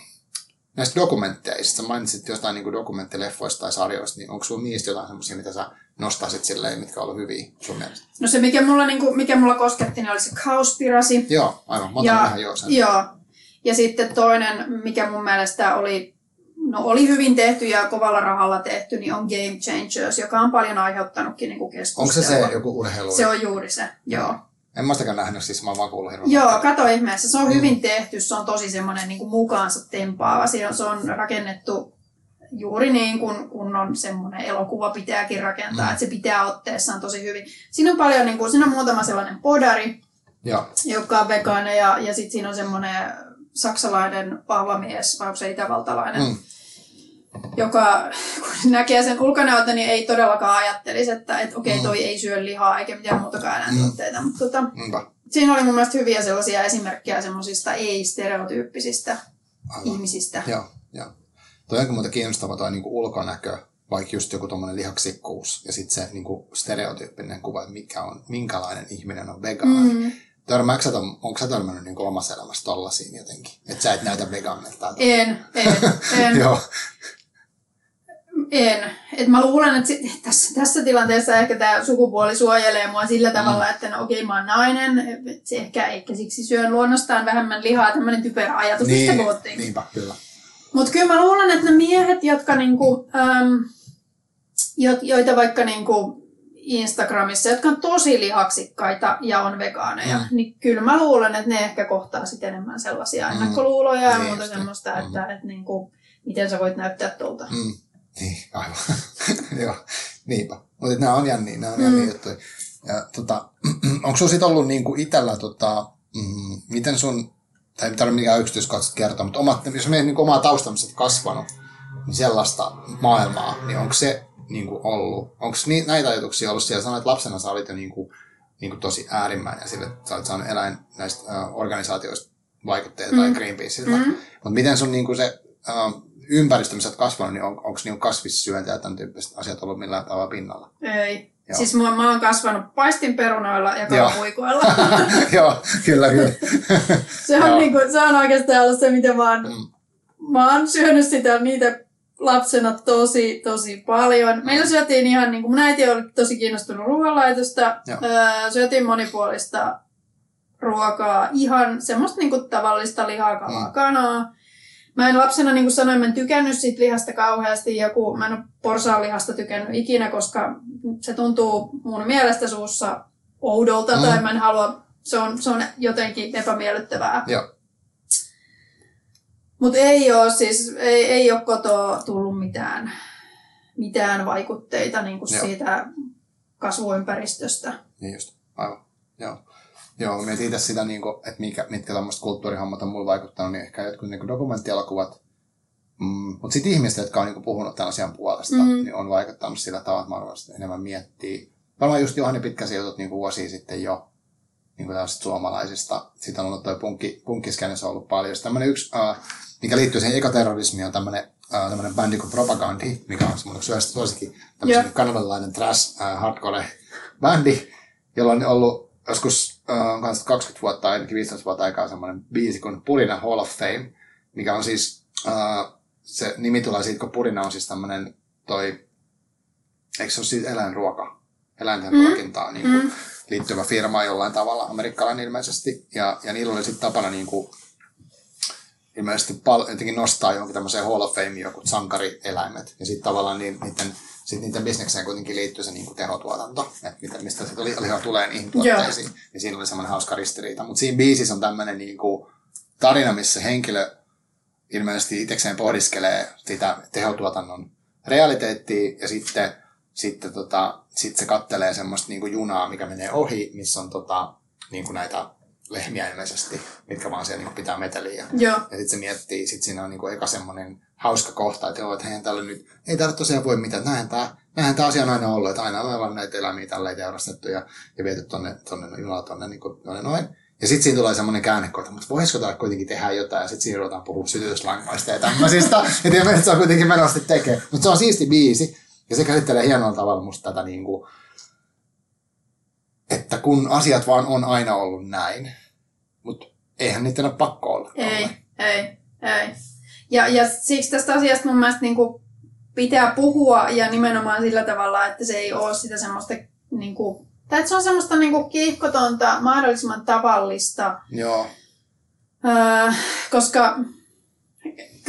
näistä dokumentteista, sä mainitsit jostain niin dokumenttileffoista tai sarjoista, niin onko sulla niistä jotain semmoisia, mitä sä nostaisit silleen, mitkä on ollut hyviä sun mielestä? No se, mikä mulla, niinku, mikä mulla kosketti, niin oli se Cowspiracy. Joo, aivan. Mä otan Ja- vähän joo sen. Joo. Ja sitten toinen, mikä mun mielestä oli, no oli hyvin tehty ja kovalla rahalla tehty, niin on Game Changers, joka on paljon aiheuttanutkin niin Onko keskustelua. se se joku urheilu? Se on juuri se, joo. En mä sitäkään nähnyt, siis mä oon vaan kuullut hirveän Joo, kato ihmeessä. Se on Mm. hyvin tehty, se on tosi semmoinen niin kuin mukaansa tempaava. Se on, se on rakennettu juuri niin kuin kun on semmoinen elokuva pitääkin rakentaa, Mm. että se pitää otteessaan tosi hyvin. Siinä on paljon, niin kuin, siinä on muutama sellainen podari, Joo, joka on vegaani ja, ja sitten siinä on semmoinen saksalainen vahva mies, vai onko se itävaltalainen, mm. Joka kun näkee sen ulkonäöltä, niin ei todellakaan ajattelisi, että et, okei, Mm. toi ei syö lihaa eikä mitään muutakaan eläintuotteita. Mutta tota, Niinpä. siinä oli mun mielestä hyviä sellaisia esimerkkejä semmoisista ei-stereotyyppisistä Aivan. ihmisistä. Joo, joo. Toi onkin muuten kiinnostava toi niinku ulkonäkö, vaikka just joku tuommoinen lihaksikkuus ja sitten se niinku stereotyyppinen kuva, että mikä on, minkälainen ihminen on vegaani. Mm. Mm. Törmääkö sä, ton- onko sä törmännyt niinku omassa elämässä tollasiin jotenkin? Että sä et näytä vegaanilta. En, en, en. Joo, En. Et mä luulen, että sit, tässä, tässä tilanteessa ehkä tämä sukupuoli suojelee mua sillä tavalla, mm. että no okei, mä oon nainen, se ehkä, ehkä siksi syön luonnostaan vähemmän lihaa, tämmöinen typerä ajatus, niin, mistä puhuttiin. Niinpä, kyllä. Mutta kyllä mä luulen, että ne miehet, jotka niinku, äm, joita vaikka niinku Instagramissa, jotka on tosi lihaksikkaita ja on vegaaneja, mm. niin kyllä mä luulen, että ne ehkä kohtaa sitten enemmän sellaisia mm. ennakkoluuloja ja niin muuta semmoista, mm. että, että niin kuin, miten sä voit näyttää tuolta. Mm. Niin, aivan. Joo, niinpä. Mutta nämä on jänniä, nämä on jänniä mm. juttuja. Ja, tota, onko sinulla sitten ollut niinku itsellä, tota, mm, miten sun, tai ei tarvitse mikään yksityiskohtaisesti kertoa, mutta omat, jos menet niinku omaa taustaa, missä kasvanut, niin sellaista maailmaa, niin onko se niin kuin ollut? Onko ni, näitä ajatuksia ollut siellä? Sanoit, että lapsena sä olit jo niin kuin, niin kuin tosi äärimmäinen ja sille, että sä olit saanut eläin näistä uh, organisaatioista vaikutteita mm. tai Greenpeaceilta. Mm. Mutta miten sun niin kuin se uh, ympäristö, missä olet kasvanut, niin on, onko niin kasvissyöntä ja tämän tyyppiset asiat ollut millään tavalla pinnalla? Ei. Joo. Siis mä, mä oon kasvanut paistinperunoilla ja kalamuikoilla. Joo, kyllä, kyllä. se, on niinku, se on oikeastaan ollut se, mitä mä oon, mm. mä oon syönyt sitä, niitä lapsena tosi, tosi paljon. Meillä syötiin ihan, niin kuin mun äiti oli tosi kiinnostunut ruoanlaitosta. Öö, syötiin monipuolista ruokaa, ihan semmoista niin kuin tavallista lihaa, kalaa, mm. kanaa. Mä en lapsena, niin kuin sanoin, mä en tykännyt siitä lihasta kauheasti. Joku, mä en ole porsaan lihasta tykännyt ikinä, koska se tuntuu mun mielestä suussa oudolta mm. tai mä en halua, se on, se on jotenkin epämiellyttävää. Joo. Mutta ei ole siis, ei, ei ole kotoa tullut mitään, mitään vaikutteita niin kuin siitä kasvuympäristöstä. Niin just, aivan. Joo. Joo, mietin itse sitä, niin kuin, että mikä, mitkä tämmöiset kulttuurihommat on mulle vaikuttanut, niin ehkä jotkut niin dokumenttielokuvat. Mm, mutta sitten ihmiset, jotka on niin kuin, puhunut tämän asian puolesta, mm. niin on vaikuttanut sillä tavalla, että mä enemmän miettii. Varmaan just Johanni Pitkäsi jutut niin vuosia sitten jo niin kuin suomalaisista. Sitten on ollut toi punkki, punkkiskänessä ollut paljon. Sitten tämmöinen yksi uh, mikä liittyy siihen ekoterrorismiin, on tämmöinen äh, tämmöinen bändi kuin Propagandi, mikä on semmoinen suosikin tämmöinen yeah. kanadalainen trash äh, hardcore bändi, jolla on ollut joskus äh, 20 vuotta, ainakin 15 vuotta aikaa semmoinen biisi kuin Purina Hall of Fame, mikä on siis, äh, se nimi tulee siitä, kun Purina on siis tämmöinen toi, eikö se ole siis eläinruoka, eläinten mm. ruokintaan niin kuin, mm. liittyvä firma jollain tavalla, amerikkalainen ilmeisesti, ja, ja niillä oli sitten tapana niin kuin, ilmeisesti pal- jotenkin nostaa johonkin tämmöiseen Hall of Fame joku sankarieläimet. Ja sitten tavallaan niin, niiden, sit niiden bisnekseen kuitenkin liittyy se niinku tehotuotanto, että mistä se liha tulee niihin tuotteisiin. Yeah. Ja siinä oli semmoinen hauska ristiriita. Mutta siinä biisissä on tämmöinen niinku tarina, missä henkilö ilmeisesti itsekseen pohdiskelee sitä tehotuotannon realiteettia ja sitten, sitten tota, sit se kattelee semmoista niinku junaa, mikä menee ohi, missä on tota, niinku näitä lehmiä ilmeisesti, mitkä vaan siellä niin pitää meteliä. Joo. Ja sitten se miettii, sitten siinä on niin kuin eka semmoinen hauska kohta, että joo, että eihän tällä nyt, ei täällä tosiaan voi mitään, näinhän tämä, näinhän tämä asia on aina ollut, että aina ollaan näitä eläimiä tälleen teurastettu ja, ja viety tonne, tonne junalla tonne niin kuin, noin, noin. Ja sitten siinä tulee semmoinen käännekohta, mutta voisiko täällä kuitenkin tehdä jotain, ja sitten siinä ruvetaan puhua sytytyslangoista ja tämmöisistä, ja tiedän, että se on kuitenkin menosti tekee. Mutta se on siisti biisi, ja se käsittelee hienolla tavalla musta tätä niin kuin, että kun asiat vaan on aina ollut näin, mutta eihän niitä ole pakko olla. Ei, ei, ei. Ja, ja siksi tästä asiasta mun mielestä niin kuin pitää puhua ja nimenomaan sillä tavalla, että se ei ole sitä semmoista, niin kuin, tai että se on semmoista niin kuin kiihkotonta, mahdollisimman tavallista. Joo. Öö, koska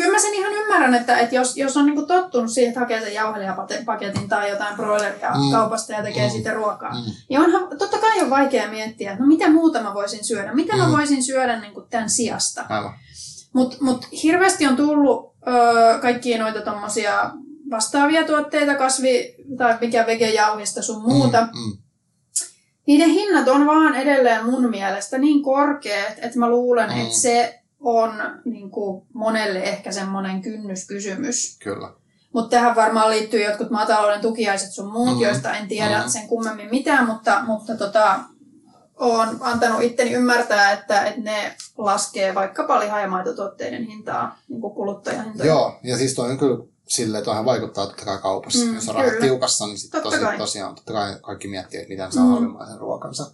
kyllä mä sen ihan ymmärrän, että, että jos, jos on niinku tottunut siihen, että hakee sen jauhelihapaketin tai jotain broileria mm. kaupasta ja tekee mm. siitä ruokaa, mm. niin onhan, totta kai on vaikea miettiä, että no mitä muuta mä voisin syödä, mitä mm. mä voisin syödä niin kuin tämän sijasta. Mutta mut hirveästi on tullut ö, kaikkia noita tommosia vastaavia tuotteita, kasvi- tai mikä vegejauhista sun muuta. Mm. Mm. Niiden hinnat on vaan edelleen mun mielestä niin korkeat, että mä luulen, mm. että se on niin kuin monelle ehkä semmoinen kynnyskysymys. Kyllä. Mutta tähän varmaan liittyy jotkut maatalouden tukiaiset sun muut, mm-hmm. joista en tiedä mm-hmm. sen kummemmin mitään, mutta, mutta tota, olen antanut itteni ymmärtää, että, että ne laskee vaikkapa liha- ja maitotuotteiden hintaa, niin kuin kuluttajahintoja. Joo, ja siis toi on kyllä silleen, toihan vaikuttaa totta kai kaupassa. Mm, Jos on rahat tiukassa, niin sitten tosi, tosiaan totta kai kaikki miettii, että miten saa mm. halvemmaisen ruokansa.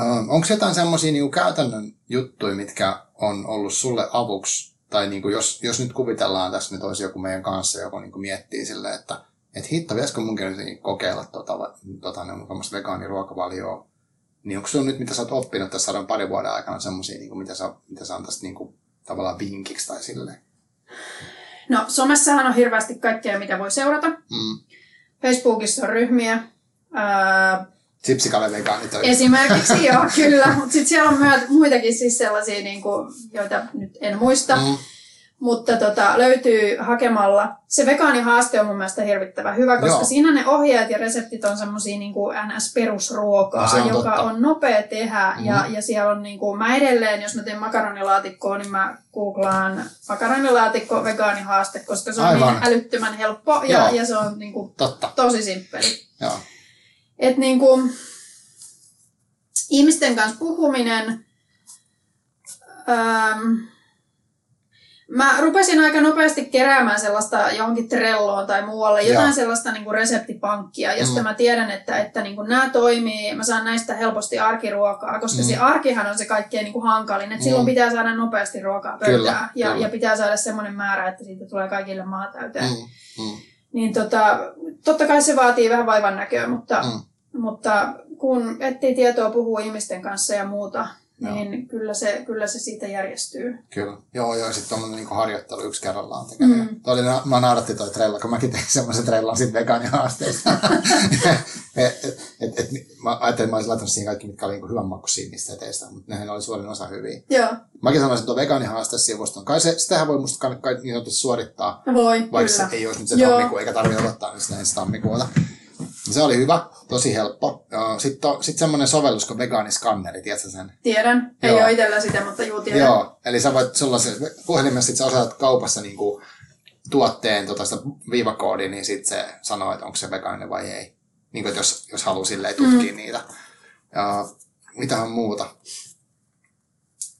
Um, onko jotain semmoisia niinku käytännön juttuja, mitkä on ollut sulle avuksi tai niin kuin jos, jos nyt kuvitellaan tässä nyt olisi joku meidän kanssa, joka niin kuin miettii silleen, että et hitto, pitäisikö munkin nyt kokeilla tota, tota, niin vegaaniruokavalioa, niin onko sun nyt, mitä sä oot oppinut tässä sadan parin vuoden aikana semmoisia, niin mitä sä, mitä sä antaisit niin kuin, tavallaan vinkiksi tai silleen? No, somessahan on hirveästi kaikkea, mitä voi seurata. Mm. Facebookissa on ryhmiä. Ää, Sipsikalle vegaanit on. esimerkiksi, joo, kyllä. Mutta sitten siellä on myöt, muitakin siis sellaisia, niin kuin, joita nyt en muista. Mm. Mutta tota, löytyy hakemalla. Se vegaanihaaste on mun mielestä hirvittävän hyvä, koska Joo. siinä ne ohjeet ja reseptit on semmosia niin kuin NS-perusruokaa, No, on joka totta. on nopea tehdä. Mhm. Ja, ja siellä on, niin kuin, mä edelleen, jos mä teen makaronilaatikkoa, niin mä googlaan makaronilaatikko vegaanihaaste, koska se on Aivan. niin älyttömän helppo ja, Joo. ja se on niin kuin, Totta, tosi simppeli. joo. Et niin kuin, ihmisten kanssa puhuminen. Ähm, mä rupesin aika nopeasti keräämään sellaista johonkin Trelloon tai muualle, jotain Joo. sellaista niin kuin reseptipankkia, josta Mm. mä tiedän, että, että niin kuin nämä toimii, mä saan näistä helposti arkiruokaa, koska Mm. se arkihan on se kaikkein niin kuin hankalin, että Mm. silloin pitää saada nopeasti ruokaa pöytään Kyllä, ja, kyllä. ja pitää saada semmoinen määrä, että siitä tulee kaikille maa täyteen. Mm. Mm. Niin tota, totta kai se vaatii vähän vaivan näköä, mutta, Mm. mutta kun etsii tietoa, puhuu ihmisten kanssa ja muuta, Joo. niin kyllä se, kyllä se siitä järjestyy. Kyllä. Joo, joo, sitten tuommoinen niin harjoittelu yksi kerrallaan tekeminen. Mm. Mm. Toi oli, mä nauratti toi trella, kun mäkin tein semmoisen trellan sit vegaanihaasteesta. et, et, et, et, mä ajattelin, että mä olisin laittanut siihen kaikki, mitkä oli niin hyvän makuisia niistä teistä, mutta nehän oli suurin osa hyviä. Joo, Mäkin sanoisin tuon vegaanihaaste-sivuston. Kai se, sitähän voi musta kai niin sanotusti suorittaa, voi, vaikka kyllä. se ei olisi nyt se Joo. tammikuu, eikä tarvitse odottaa nyt sitä ensi tammikuuta. Se oli hyvä, tosi helppo. Sitten sit semmoinen sovellus kuin vegaaniskanneri, tiedätkö sen? Tiedän, ei Joo. ole itsellä sitä, mutta juu tiedän. Joo, eli sä voit sulla se puhelimessa, sit sä osaat kaupassa niinku tuotteen tota sitä viivakoodia, niin sit se sanoo, että onko se vegaaninen vai ei. Niin kuin, jos, jos haluaa silleen tutkia mm. niitä. Ja mitähän muuta.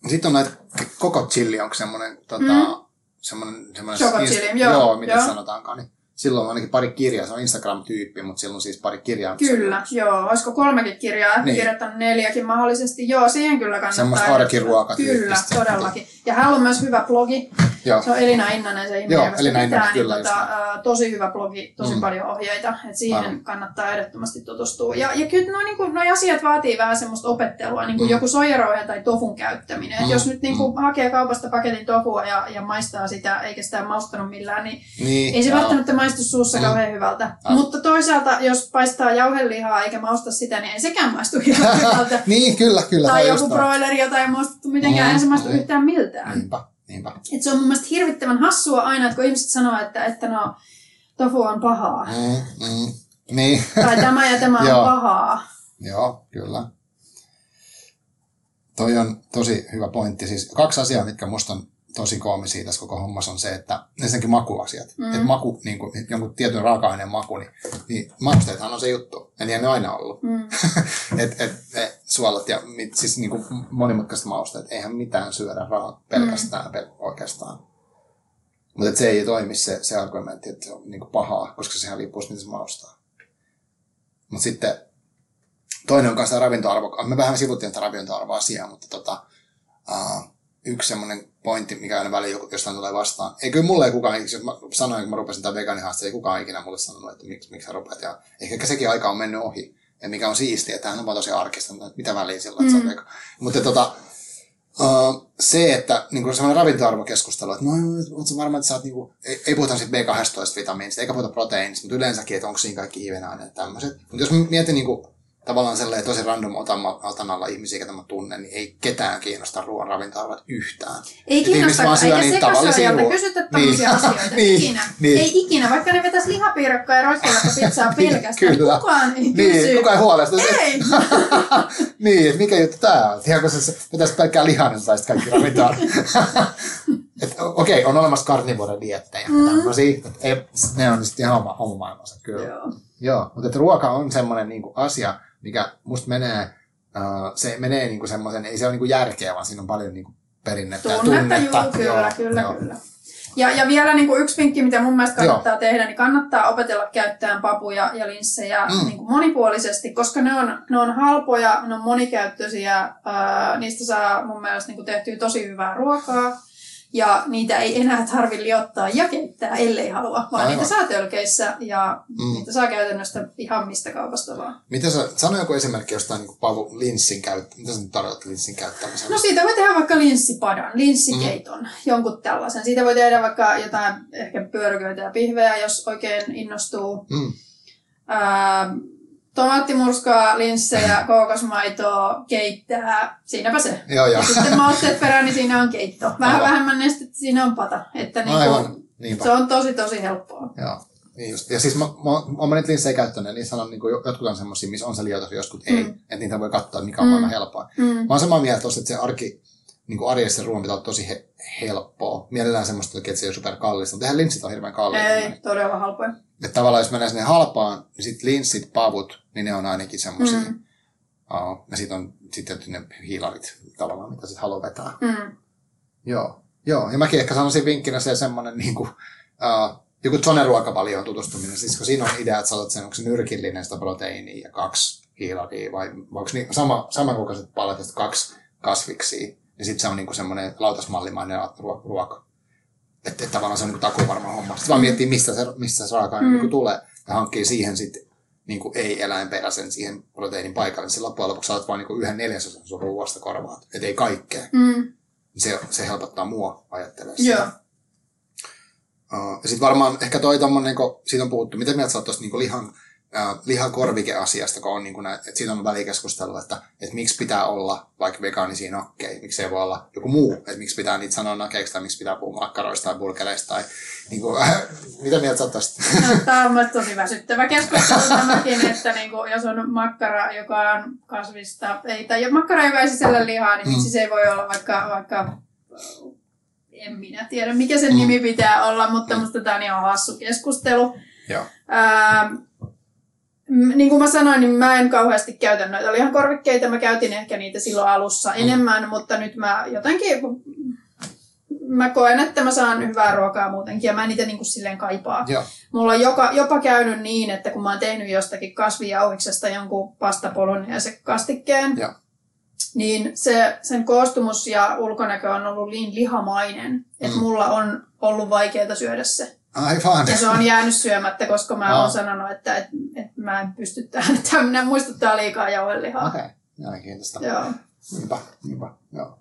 Sitten on näitä, koko chili onko semmoinen, tota, Mm. semmoinen, semmoinen chili, joo, joo, mitä joo. sanotaankaan. Niin silloin on ainakin pari kirjaa, se on Instagram-tyyppi, mutta silloin siis pari kirjaa. Kyllä, joo. Olisiko kolmekin kirjaa? Niin. Kirjoittanut neljäkin mahdollisesti. Joo, siihen kyllä kannattaa. Semmoista arkiruokatyyppistä. Kyllä, todellakin. Ja hän on myös hyvä blogi. Joo, Se on Elina Innanen, se ihminen, Joo, Elina Innanen, pitää, kyllä, niin, tota, tosi hyvä blogi, tosi Mm. paljon ohjeita. Et siihen Aivan. kannattaa ehdottomasti tutustua. Ja, ja kyllä noi, niin noi asiat vaatii vähän semmoista opettelua, niin kuin Mm. joku soijarouhe tai tofun käyttäminen. Et Mm, jos nyt niin kuin, mm. hakee kaupasta paketin tofua ja, ja maistaa sitä, eikä sitä maustanut millään, niin niin. ei se välttämättä maistu suussa Mm. kauhean hyvältä. Aivan. Mutta toisaalta, jos paistaa jauhelihaa eikä mausta sitä, niin ei sekään maistu ihan hyvältä. niin, kyllä, kyllä. tai joku broileri, jota ei maistettu mitenkään, Mm, ei se maistu niin. yhtään miltään. Niinpä, niinpä. Et se on mun mielestä hirvittävän hassua aina, että kun ihmiset sanoo, että, että no, tofu on pahaa. Mm, mm. Niin, tai tämä ja tämä on pahaa. joo, kyllä. Toi on tosi hyvä pointti. Siis kaksi asiaa, mitkä musta on tosi koomisia tässä koko hommassa on se, että ensinnäkin makuasiat. Mm. Mm. Että maku, niin kuin, jonkun tietyn raaka-aineen maku, niin, niin mausteethan on se juttu. Ja niin ne aina ollut. Mm. et, et, et, suolat ja mit, siis niin kuin monimutkaiset mausteet, eihän mitään syödä raa, pelkästään mm. pel, oikeastaan. Mutta se ei toimi se, se argumentti, että se on niin kuin pahaa, koska sehän riippuu siitä, se maustaa. Mutta sitten toinen on kanssa ravintoarvo. Me vähän sivuttiin tätä ravintoarvoasiaa, mutta tota, uh, yksi semmoinen pointti, mikä aina väliin jostain tulee vastaan. Ei kyllä mulle ei kukaan, jos mä sanoin, kun mä rupesin tämän vegaanihaasteen, ei kukaan ikinä mulle sanonut, että miksi, miksi sä rupeat. Ja ehkä sekin aika on mennyt ohi. Ja mikä on siistiä, että hän on vaan tosi arkista, mutta mitä väliä silloin, että mm. Mutta tota, se, että niin kuin semmoinen ravintoarvokeskustelu, että no, ootko varma, että sä oot, niin kuin, ei, ei puhuta siitä B12-vitamiinista, eikä puhuta proteiinista, mutta yleensäkin, että onko siinä kaikki hivenaineet ja tämmöiset. Mutta jos mä mietin niin kuin, tavallaan sellainen tosi random otanalla ihmisiä, ketä mä tunnen, niin ei ketään kiinnosta ruoan ravintoarvot yhtään. Ei kiinnosta, vaan syö eikä niitä tavallisia ruoa- kysytä tämmöisiä Niin. asioita. Niin. Ikinä. Niin. Ei ikinä, vaikka ne vetäisi lihapiirakkaa ja roiskelaista pizzaa Niin, pelkästään. kyllä. Kukaan ei Niin, kysy. kukaan ei huolestu. Ei. niin, että mikä juttu tää on? Ihan kun se pitäisi pelkkää lihaa, niin saisit kaikki ravintoa. Okei, okay, on olemassa karnivore-diettejä mm. Mm. tämmöisiä. Et ei, ne on sitten ihan oma, oma maailmansa, kyllä. Joo. Joo. Mutta että ruoka on semmoinen niinku asia, mikä musta menee, uh, se menee niinku semmoisen, ei se ole niinku järkeä, vaan siinä on paljon niinku perinnettä ja Tunnetta, tunnetta. juu, kyllä, Joo, kyllä, joo. kyllä. Ja, ja vielä niin kuin yksi vinkki, mitä mun mielestä kannattaa Joo. tehdä, niin kannattaa opetella käyttämään papuja ja linssejä Mm. mm. niin kuin monipuolisesti, koska ne on, ne on halpoja, ne on monikäyttöisiä, ää, niistä saa mun mielestä niin kuin tehtyä tosi hyvää ruokaa. Ja niitä ei enää tarvitse liottaa ja keittää, ellei halua, vaan Aivan. niitä saa tölkeissä ja Mm. niitä saa käytännössä ihan mistä kaupasta vaan. Mitä sä, sano joku esimerkki jostain niin Pavu linssin käyttä, mitä sä nyt linssin käyttämisellä? No siitä voi tehdä vaikka linssipadan, linssikeiton, mm. jonkun tällaisen. Siitä voi tehdä vaikka jotain ehkä pyöryköitä ja pihvejä, jos oikein innostuu. Mm. Ää, tomaattimurskaa, linssejä, kookosmaitoa, keittää. Siinäpä se. Joo, joo. Ja sitten mausteet perään, niin siinä on keitto. Vähän Aivan. vähemmän nestettä, siinä on pata. Että niinku, Aivan, niinpä. se on tosi tosi helppoa. Joo. Niin just. Ja siis mä, mä, mä niitä linssejä käyttänyt, ja niissä on niin kuin, jotkut on semmosia, missä on se liotus, joskus ei. Mm. Että niitä voi katsoa, mikä on Mm. maailman helppoa. Mm. Mä oon samaa mieltä tossa, että se arki, niin kuin arjessa ruoan pitää olla tosi he, helppoa. Mielellään semmoista, että se ei ole super kallista. Mutta eihän linssit on hirveän kalliita. Ei, todella halpoja. Että tavallaan jos menee sinne halpaan, niin sit linssit, pavut, niin ne on ainakin semmosia. Mm. Uh, ja sitten on sitten ne hiilarit tavallaan, mitä sitten haluaa vetää. Mm. Joo. Joo, ja mäkin ehkä sanoisin vinkkinä se semmoinen niin kuin, uh, joku Zonen ruokavalioon tutustuminen. Siis kun siinä on idea, että sä otat sen, onko se nyrkillinen sitä proteiiniä ja kaksi hiilaria, vai onko niin, sama, samankokoiset palat ja kaksi kasviksia. Ja sitten se on niin semmoinen lautasmallimainen ruo- ruoka. Että et tavallaan se on niin takuvarma homma. Sitten vaan miettii, mistä se, mistä se raaka-aine Mm. mm. niin tulee ja hankkii siihen sitten niin kuin ei-eläinperäisen siihen proteiinin paikalle. Niin loppujen lopuksi saat vain niin yhden neljäsosan sun ruoasta korvaat. Että ei kaikkea. Mm. Se, se helpottaa mua ajattelee Joo. Uh, ja sitten varmaan ehkä toi tommonen, kun siitä on puhuttu, mitä mieltä sä oot tuosta niinku lihan, lihakorvike-asiasta, kun on niinku näin, että siitä on välikeskustelu, että, että miksi pitää olla vaikka vegaanisia nakkeja, miksi ei voi olla joku muu, että miksi pitää niitä sanoa nakeiksi tai miksi pitää puhua makkaroista tai burgereista tai niinku, äh, mitä mieltä sä oot tästä? No, tämä on myös tosi väsyttävä keskustelu tämäkin, että niinku, jos on makkara, joka on kasvista, ei, tai makkara, joka ei sisällä lihaa, niin Mm. miksi se ei voi olla vaikka, vaikka en minä tiedä, mikä sen Mm. nimi pitää olla, mutta musta tämä on ihan hassu keskustelu. Joo. Ää, m- niin kuin mä sanoin, niin mä en kauheasti käytä noita lihankorvikkeita. Mä käytin ehkä niitä silloin alussa Mm. enemmän, mutta nyt mä jotenkin... Mä koen, että mä saan hyvää ruokaa muutenkin ja mä en niitä niin kuin silleen kaipaa. Joo. Mulla on joka, jopa käynyt niin, että kun mä oon tehnyt jostakin kasvijauhiksesta jonkun pastapolun ja se kastikkeen, Joo. niin se, sen koostumus ja ulkonäkö on ollut niin lihamainen, että Mm. mulla on ollut vaikeaa syödä se. Aivan. Ja se on jäänyt syömättä, koska mä oon sanonut, että et, et mä en pysty tähän. Tämmöinen muistuttaa liikaa jauhelihaa. Okei, okay. mielenkiintoista. Joo. Niinpä, niinpä, joo.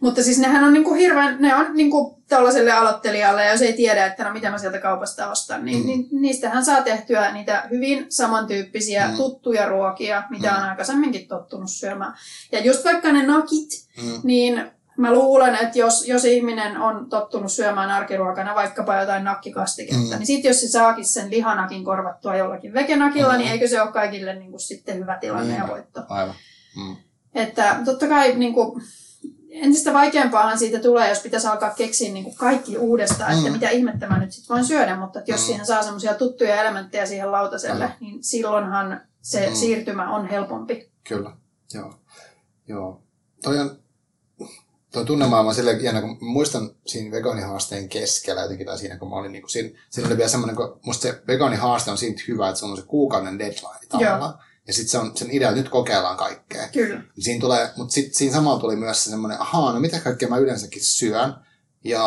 Mutta siis nehän on niinku hirveän, ne on niinku tällaiselle aloittelijalle, ja jos ei tiedä, että no mitä mä sieltä kaupasta ostan, niin, Mm. niin niistähän saa tehtyä niitä hyvin samantyyppisiä Mm. tuttuja ruokia, mitä Mm. on aikaisemminkin tottunut syömään. Ja just vaikka ne nakit, Mm. niin mä luulen, että jos, jos ihminen on tottunut syömään arkiruokana vaikkapa jotain nakkikastiketta, Mm. niin sitten jos se saakin sen lihanakin korvattua jollakin vegenakilla, Mm. niin eikö se ole kaikille niin kuin sitten hyvä tilanne ja Niinpä. voitto. Aivan. Mm. Että totta kai niin kuin, entistä vaikeampaahan siitä tulee, jos pitäisi alkaa keksiä niin kuin kaikki uudestaan, että Mm. mitä ihmettä mä nyt sitten voin syödä, mutta että jos Mm. siihen saa semmoisia tuttuja elementtejä siihen lautaselle, Mm. niin silloinhan se Mm. siirtymä on helpompi. Kyllä, joo. joo. Toi on, toi tunnemaailma on silleen jännä, kun muistan siinä vegaanihaasteen keskellä jotenkin, tai siinä kun mä olin, niin kuin, siinä, siinä oli vielä semmoinen, kun musta se vegaanihaaste on siitä hyvä, että se on se kuukauden deadline tavallaan. Ja sitten se on sen idea, että nyt kokeillaan kaikkea. Kyllä. Siinä tulee, mutta sitten siinä samalla tuli myös se semmoinen, ahaa, no mitä kaikkea mä yleensäkin syön. Ja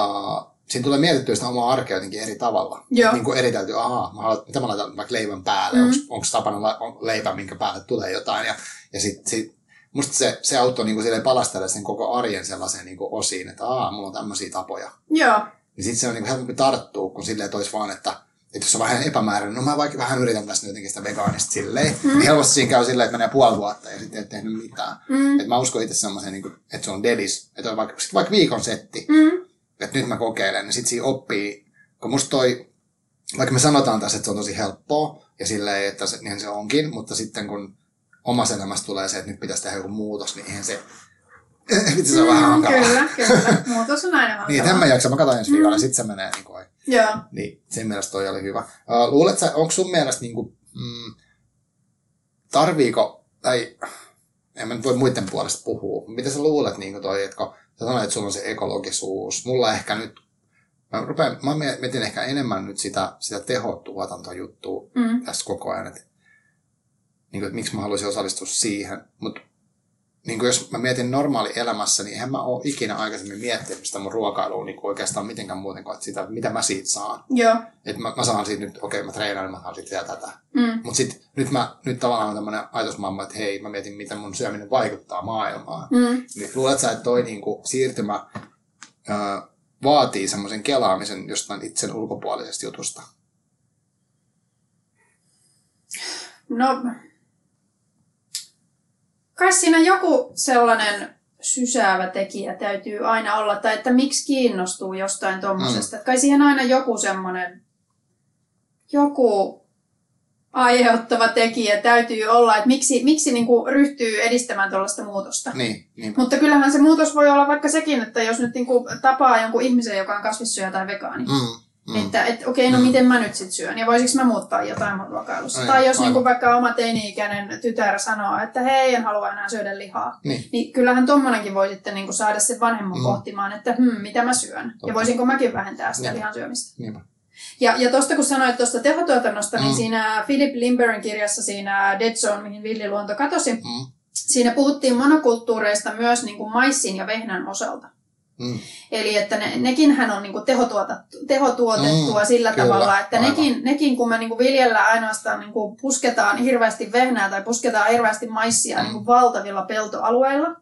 siinä tulee mietittyä sitä omaa arkea jotenkin eri tavalla. Joo. Niin kuin eritelty, ahaa, mä haluan, mitä mä laitan vaikka leivän päälle, Mm. mm. onko tapana on leipä, minkä päälle tulee jotain. Ja, ja sitten sit, musta se, se auttoi niin kuin palastella sen koko arjen sellaiseen niin kuin osiin, että ahaa, mulla on tämmöisiä tapoja. Joo. Niin sitten se on niin kuin helpompi tarttua, kun silleen tois vaan, että että jos on vähän epämääräinen, no mä vaikka vähän yritän tässä jotenkin sitä vegaanista silleen, mm. niin helposti siinä käy silleen, että menee puoli vuotta ja sitten ei ole tehnyt mitään. Mm. Et mä uskon itse semmoiseen, niin että se on dedis. Että on vaikka, sit vaikka viikon setti, Mm. että nyt mä kokeilen, niin sit siinä oppii, kun musta toi, vaikka me sanotaan tässä, että se on tosi helppoa, ja silleen, että se, niinhän se onkin, mutta sitten kun omassa elämässä tulee se, että nyt pitäisi tehdä joku muutos, niin eihän se, vitsi se on vähän hankalaa. Mm, Kyllä, kyllä. Muutos on aina hankalaa. Niin, en mä jaksa, mä katsoin ensi viikolla, Mm. sit se menee niin kuin, Joo. niin sen mielestä toi oli hyvä. Uh, luulet sä, onko sun mielestä niin kuin, mm, tarviiko, tai en mä nyt voi muiden puolesta puhua, mitä sä luulet niin kuin toi, että kun sä sanoit, että sulla on se ekologisuus, mulla ehkä nyt, mä, rupean, mä mietin ehkä enemmän nyt sitä, sitä tehotuotantojuttua Mm. tässä koko ajan, että, niin kuin, että miksi mä haluaisin osallistua siihen, mutta niin kuin jos mä mietin normaali elämässä, niin eihän mä ole ikinä aikaisemmin miettinyt sitä mun ruokailua niin kuin oikeastaan mitenkään muuten kuin että sitä, mitä mä siitä saan. Joo. Että mä, mä saan siitä nyt, okei okay, mä treenaan, mä saan siitä tätä. Mm. Mutta sitten nyt, mä, nyt tavallaan on tämmöinen ajatusmamma, että hei, mä mietin, miten mun syöminen vaikuttaa maailmaan. Mm. Niin luulet sä, että toi niin kuin, siirtymä ää, vaatii semmoisen kelaamisen jostain itsen ulkopuolisesta jutusta? No, kai siinä joku sellainen sysäävä tekijä täytyy aina olla, tai että miksi kiinnostuu jostain tuommoisesta. Mm. Kai siihen aina joku semmoinen, joku aiheuttava tekijä täytyy olla, että miksi, miksi niin kuin ryhtyy edistämään tuollaista muutosta. Niin, niin. Mutta kyllähän se muutos voi olla vaikka sekin, että jos nyt niin kuin tapaa jonkun ihmisen, joka on kasvissyöjä tai vegaani, Mm, mm. että et, okei, no Mm. miten mä nyt sit syön ja voisiko mä muuttaa jotain mun ruokailussa. Ai, tai jos aivan. niinku vaikka oma teini-ikäinen tytär sanoo, että hei, en halua enää syödä lihaa. Niin. Niin kyllähän tommonenkin voi sitten niinku saada sen vanhemman Mm. pohtimaan, että hmm, mitä mä syön. Totta. Ja voisinko mäkin vähentää sitä Niin. lihan syömistä. Niinpä. Ja, ja tuosta kun sanoit tuosta tehotuotannosta, niin Mm. siinä Philip Limberin kirjassa siinä Dead Zone, mihin villiluonto katosi, Mm, siinä puhuttiin monokulttuureista myös niin kuin maissin ja vehnän osalta. Mm. Eli että ne, nekinhän on niinku tehotuotettu, tehotuotettua Mm, sillä kyllä, tavalla, että aivan. nekin, nekin, kun me niinku viljellään ainoastaan niinku pusketaan hirveästi vehnää tai pusketaan hirveästi maissia Mm. niinku valtavilla peltoalueilla,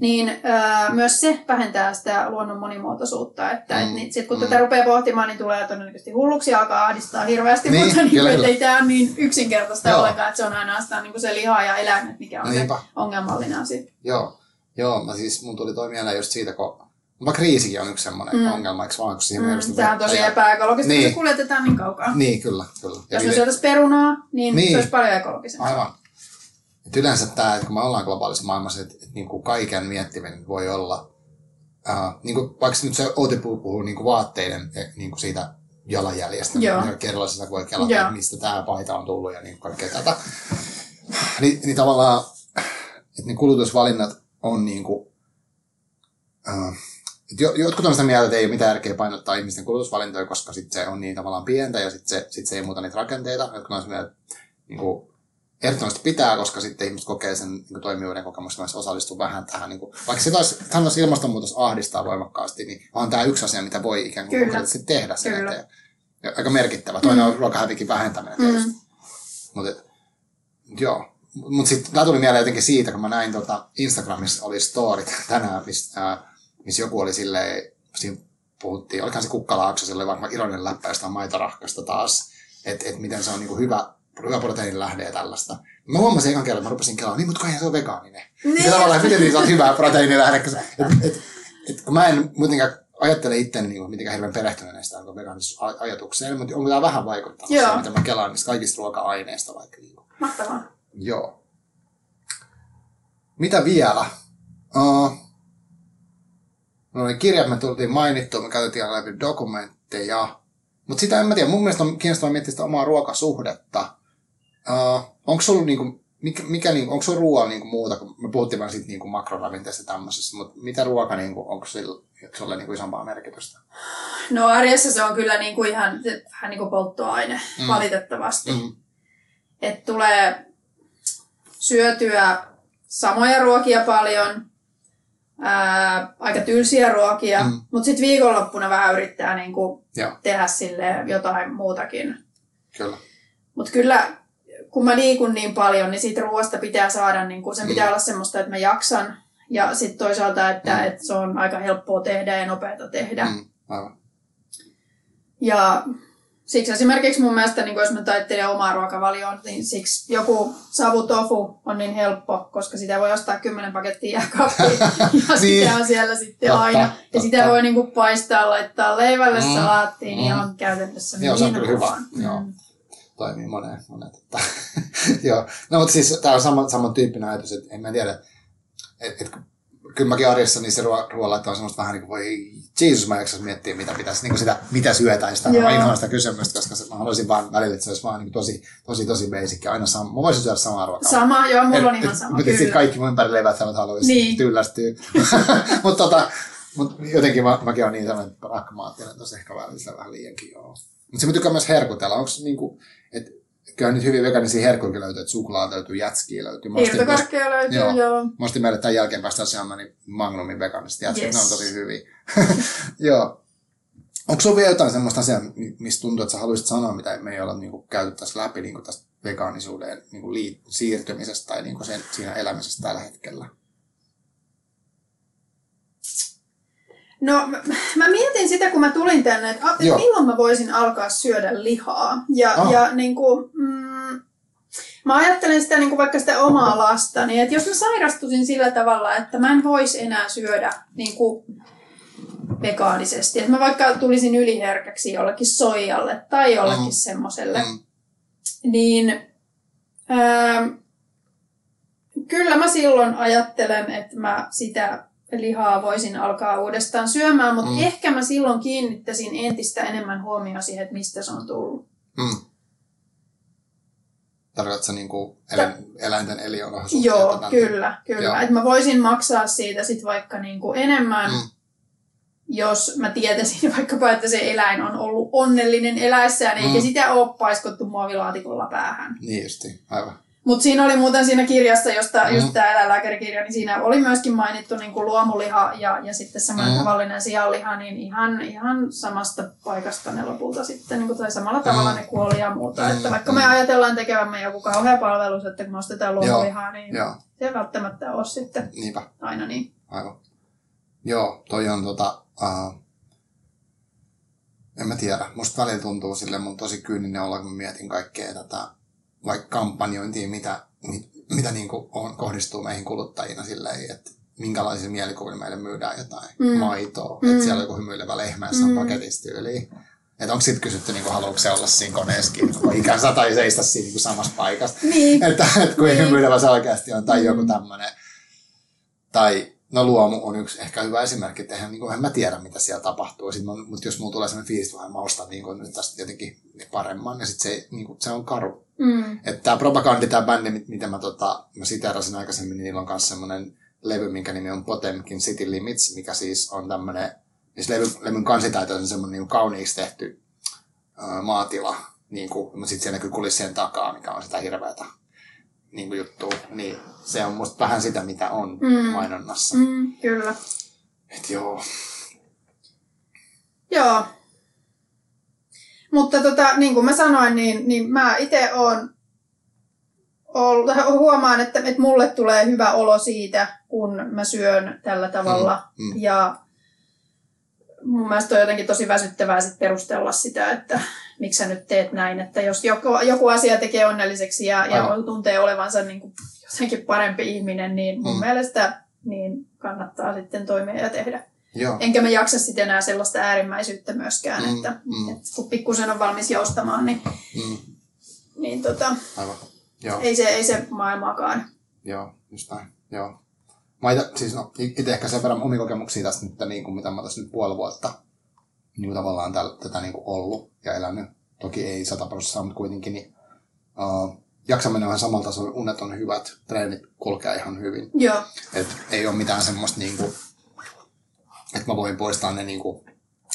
niin öö, myös se vähentää sitä luonnon monimuotoisuutta. Että Mm, et, niin, sit kun mm. tätä rupeaa pohtimaan, niin tulee todennäköisesti hulluksi ja alkaa ahdistaa hirveästi, Niin, mutta niinku, kyllä, ei tämä ole niin yksinkertaista Joo. ollenkaan, että se on ainoastaan niinku se liha ja eläimet, mikä on se Niinpä. ongelmallinen asia. Joo, joo mä siis mun tuli toi mieleen just siitä, kun vaikka riisikin on yksi semmoinen Mm. ongelma, eikö vaan, kun Mm, sehän on tosi epäekologista, niin. Niin. se kuljetetaan niin kaukaa. Niin, kyllä, kyllä. Ja Jos me syötäisiin perunaa, niin, Niin. se olisi paljon ekologisempaa. Aivan. Et yleensä tämä, että kun me ollaan globaalissa maailmassa, että, että niin kuin kaiken miettiminen voi olla, uh, niin kuin, vaikka nyt se Outi puhuu, niin kuin vaatteiden eh, niin kuin siitä jalanjäljestä, Joo. niin kerrallisesta voi kelata, että mistä tämä paita on tullut ja niin kaikkea tätä. Ni, niin tavallaan, että ne kulutusvalinnat on niin kuin, et jo, jotkut on sitä mieltä, että ei ole mitään järkeä painottaa ihmisten kulutusvalintoja, koska sit se on niin tavallaan pientä ja sitten se, sit se ei muuta niitä rakenteita. Jotkut on sitä mieltä, että niin kuin, ehdottomasti pitää, koska sitten ihmiset kokee sen niin kuin, toimijuuden kokemuksen kanssa osallistuu vähän tähän. Niin kuin, vaikka se taas, taas ilmastonmuutos ahdistaa voimakkaasti, niin on tämä yksi asia, mitä voi ikään kuin Kyllä. konkreettisesti tehdä sen Kyllä. eteen. Ja aika merkittävä. Toinen on ruokahävikin vähentäminen Mm. tietysti. Mutta joo. Mutta sitten tämä tuli mieleen jotenkin siitä, kun mä näin tota Instagramissa oli storit tänään, missä äh, miss joku oli silleen, siinä puhuttiin, olikohan se kukkalaakso, sillä oli varmaan ironinen läppä jostain maitorahkasta taas, että et miten se on niinku hyvä, hyvä proteiinin lähde ja tällaista. Mä huomasin ekan kerran, että mä rupesin kelaamaan, niin, mutta kai se on vegaaninen. Niin. Niin. tavallaan, miten niistä on hyvä proteiinilähde, kun, se- et, et, et, kun mä en muutenkaan ajattele itteni niin mitenkään hirveän perehtyneenä sitä vegaanisuusajatukseen, mutta onko tämä vähän vaikuttanut Joo. siihen, mitä mä kelaan niistä kaikista ruoka-aineista vaikka. Niin. Mahtavaa. Joo. Mitä vielä? Uh, no niin, kirjat me tultiin mainittua, me käytettiin läpi dokumentteja. Mutta sitä en mä tiedä, mun mielestä on kiinnostavaa miettiä sitä omaa ruokasuhdetta. Uh, onko sulla niinku, mikä, mikä niinku, onko sulla ruoalla niinku muuta, kun me puhuttiin vaan siitä niinku makroravinteesta ja tämmöisessä, mutta mitä ruoka, niinku, onko sillä, sulle niinku isompaa merkitystä? No arjessa se on kyllä niinku ihan vähän niin kuin polttoaine, Mm. valitettavasti. Mm. Että tulee syötyä samoja ruokia paljon, ää, aika tylsiä ruokia, Mm. mm. mutta sitten viikonloppuna vähän yrittää niinku tehdä sille jotain muutakin. kyllä. Mutta kyllä, kun mä liikun niin paljon, niin siitä ruoasta pitää saada, niin kun sen Mm. pitää olla semmoista, että mä jaksan. Ja sitten toisaalta, että, Mm. että se on aika helppoa tehdä ja nopeata tehdä. Mm, aivan. Ja siksi esimerkiksi mun mielestä, niin jos mä tajattelen omaa ruokavalioon, niin siksi joku savutofu on niin helppo, koska sitä voi ostaa kymmenen pakettia jääkaappiin. ja Niin. sitä on siellä sitten Totta, aina. Ja totta. sitä voi niin kuin paistaa, laittaa leivälle, Mm, mm. salaattiin, mm. ihan käytännössä Joo, se on kyllä hyvä. vaan. Joo. Mm. toimii moneen. moneen että, joo. No, mutta siis tämä on sama, saman tyyppinen ajatus, että en mä tiedä, että et, kyllä mäkin arjessa niin se ruo- ruoanlaitto on semmoista vähän niin kuin voi, Jeesus mä jaksas miettiä, mitä pitäisi, niin kuin sitä, mitä syötäistä. Mä Joo. inhoan sitä kysymystä, koska se, mä haluaisin vaan välillä, että se olisi vaan niin kuin tosi, tosi, tosi basic aina sama. Mä voisin syödä samaa ruokaa. Sama, joo, mulla on ihan sama, Mutta sitten kaikki mun ympärillä eivät välttämättä haluaisi Niin. tyllästyä. mutta tota, mut jotenkin mä, mäkin olen niin sellainen pragmaattinen, että olisi ehkä välillä vähän liiankin joo. Mutta se mä tykkään myös herkutella. Onko niinku, että kyllä nyt hyvin veganisia herkkuja löytyy, että suklaa löytyy, jätskiä löytyy. Mä ostin just- Irtokarkkeja löytyy, Joo. joo. Mä ostin meille tämän jälkeen päästä syömään niin Magnumin veganista jätskät, Yes. ne on tosi hyviä. Joo. Onko sulla vielä jotain semmoista asiaa, mi- mistä tuntuu, että sä haluaisit sanoa, mitä me ei olla niinku käyty tässä läpi niinku tästä vegaanisuuden niinku lii- siirtymisestä tai niinku sen, siinä elämisestä tällä hetkellä? No mä, mä mietin sitä, kun mä tulin tänne, että, Joo. milloin mä voisin alkaa syödä lihaa. Ja, Ah. ja niin kuin, mm, mä ajattelen sitä niin kuin vaikka sitä omaa lastani, että jos mä sairastuisin sillä tavalla, että mä en voisi enää syödä niin kuin vegaanisesti, että mä vaikka tulisin yliherkäksi jollekin soijalle tai jollekin Mm. semmoselle, Mm. niin ää, kyllä mä silloin ajattelen, että mä sitä lihaa voisin alkaa uudestaan syömään, mutta Mm. ehkä mä silloin kiinnittäisin entistä enemmän huomioon siihen, että mistä se on tullut. Mm. Tarkoitatko niinku elä, eläinten elinolosuhteita? Joo, tämän- kyllä, kyllä. Että mä voisin maksaa siitä sit vaikka niinku enemmän, Mm. jos mä tietäisin vaikkapa, että se eläin on ollut onnellinen eläessään, eikä Mm. sitä ole paiskottu muovilaatikolla päähän. Niin justi, aivan. Mutta siinä oli muuten siinä kirjassa, josta Mm. just tämä eläinlääkärikirja, niin siinä oli myöskin mainittu niin kuin luomuliha ja, ja sitten semmoinen Mm. tavallinen sianliha, niin ihan, ihan samasta paikasta ne lopulta sitten, niin kuin, tai samalla tavalla Mm. ne kuoli ja muuta. Mm, Että vaikka me ajatellaan tekevämme joku kauhea palvelus, että kun me ostetaan luomulihaa, niin Joo, se ei välttämättä ole sitten niinpä. aina niin. Aivan. Joo, toi on tota... Uh, en mä tiedä. Musta välillä tuntuu sille mun tosi kyyninen olla, kun mietin kaikkea tätä vaikka kampanjointia, mitä, mit, mitä niin on, kohdistuu meihin kuluttajina silleen, että minkälaisia mielikuvia meille myydään jotain mm. Maitoa, Mm. että siellä on joku hymyilevä lehmä, jossa on Mm. paketista yli. Että onko sitten kysytty, niin haluatko se olla siinä koneessakin koko ikänsä tai seistä siinä niin samassa paikassa. Niin, Että, että kuin Niin. hymyilevä se oikeasti on, tai Mm. joku tämmöinen. Tai no luomu on yksi ehkä hyvä esimerkki, että eihän, niin kuin, en mä tiedä, mitä siellä tapahtuu. Sitten mutta jos mulla tulee sellainen fiilis, että mä ostan niin kuin, nyt tästä jotenkin paremman, ja sitten se, niin kuin, se on karu. Mm, Että tämä propagandi, tämä bändi, mit- mitä mä, tota, mä siterasin aikaisemmin, niin niillä on myös semmoinen levy, minkä nimi on Potemkin City Limits, mikä siis on tämmöinen, siis levy, levyn kansitaito on semmoinen niin kauniiksi tehty ää, maatila, niin kuin, mutta sitten siellä näkyy kulissien takaa, mikä on sitä hirveätä niin kuin juttua. Niin se on musta vähän sitä, mitä on Mm. mainonnassa. mm, kyllä. Et joo. Joo. Mutta tota, niin kuin mä sanoin, niin, niin mä itse ollut, huomaan, että, että mulle tulee hyvä olo siitä, kun mä syön tällä tavalla. Mm, mm. Ja mun mielestä on jotenkin tosi väsyttävää sit perustella sitä, että miksi sä nyt teet näin. Että jos joku, joku asia tekee onnelliseksi ja, ja tuntee olevansa niin kuin jotenkin parempi ihminen, niin mun Mm. mielestä niin kannattaa sitten toimia ja tehdä. Joo. Enkä mä jaksa sitten enää sellaista äärimmäisyyttä myöskään, Mm, että, mm. että kun pikkusen on valmis joustamaan, niin, Mm. niin tota, Aivan. Joo. ei, se, ei se maailmaakaan. Joo, just näin. Joo. Mä ite, siis no, itse ehkä sen verran omia kokemuksia tästä nyt, niin kuin mitä mä tässä nyt puoli vuotta niin tavallaan täl, tätä niin kuin ollut ja elänyt. Toki ei sata prosenttia, mutta kuitenkin niin, uh, jaksaminen on ihan samalla tasolla, unet on hyvät, treenit kulkee ihan hyvin. Joo, Et ei ole mitään semmoista, niin kuin, että mä voin poistaa ne niin kuin,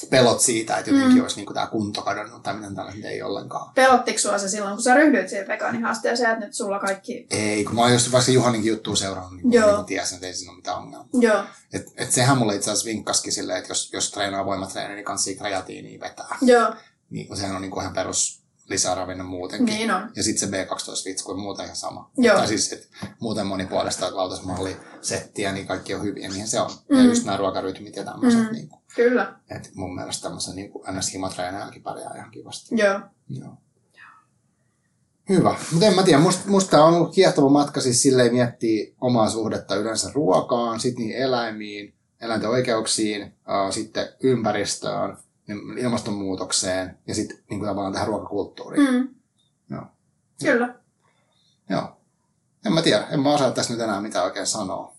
pelot siitä, että jotenkin Mm. olisi niin kuin, tämä kunto kadonnut tai mitään tällaista, ei ollenkaan. pelottiko sua se silloin, kun sä ryhdyit siihen vegaanihaasteeseen, että nyt sulla kaikki... Ei, kun mä oon just vaikka Juhaninkin juttua seurannut, niin Joo. mä niin tiesin, että ei siinä ole mitään ongelmaa. Joo, Et, et sehän mulle itse asiassa vinkkaskin silleen, että jos, jos treenaa voimatreeni, niin kanssa kreatiiniä vetää. joo, Niin sehän on niinku ihan perus lisäravinne muutenkin. niin on. Ja sitten se B12-vitsku on muuten ihan sama. Joo. Tai siis, että muuten monipuolista lautasmalli, settiä, niin kaikki on hyviä, niin se on. Mm. Ja just nämä ruokarytmit ja tämmöiset. Mm. Niin Kyllä, et mun mielestä tämmöisen niin ns. himatreenaajakin pärjää ihan kivasti. joo. Joo. Hyvä. Mutta en mä tiedä, musta, musta on ollut kiehtova matka siis silleen miettiä omaa suhdetta yleensä ruokaan, sitten niihin eläimiin, eläinten oikeuksiin, äh, sitten ympäristöön, ilmastonmuutokseen ja sitten niin tavallaan tähän ruokakulttuuriin. Mm. Joo. Kyllä. Joo. En mä tiedä, en mä osaa tässä nyt enää mitään oikein sanoa.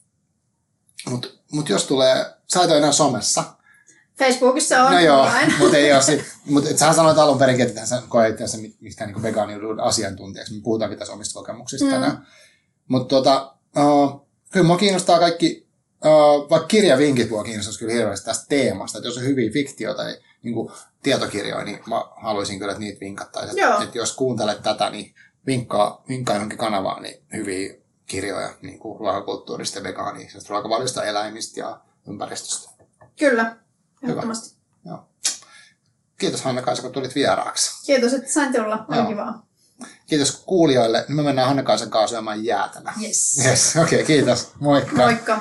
Mutta mut jos tulee, sä et ole enää somessa, Facebookissa on No joo, mutta ei ole sit, mut et sähän sanoit alun perinkin, että sä koet itse mistään niinku vegaaniudun asiantuntijaksi. Me puhutaankin tässä omista kokemuksista Mm. tänään. Mutta tota, uh, kyllä mua kiinnostaa kaikki, uh, vaikka kirjavinkit mua kiinnostaisi kyllä hirveästi tästä teemasta. Että jos on hyviä fiktiota tai niinku tietokirjoja, niin mä haluaisin kyllä, että niitä vinkattaisiin. Että et jos kuuntelet tätä, niin vinkkaa, vinkkaa johonkin kanavaan niin hyviä kirjoja niin kuin ruokakulttuurista ja vegaania, ruokavaliosta, eläimistä ja ympäristöstä. Kyllä, ehdottomasti. Joo. Kiitos Hanna-Kaisa, kun tulit vieraaksi. Kiitos, että sain tulla. Oli kivaa. Kiitos kuulijoille. Nyt me mennään Hanna-Kaisan kanssa syömään jäätelä. Yes. Yes, okei, okay, kiitos. Moikka. Moikka.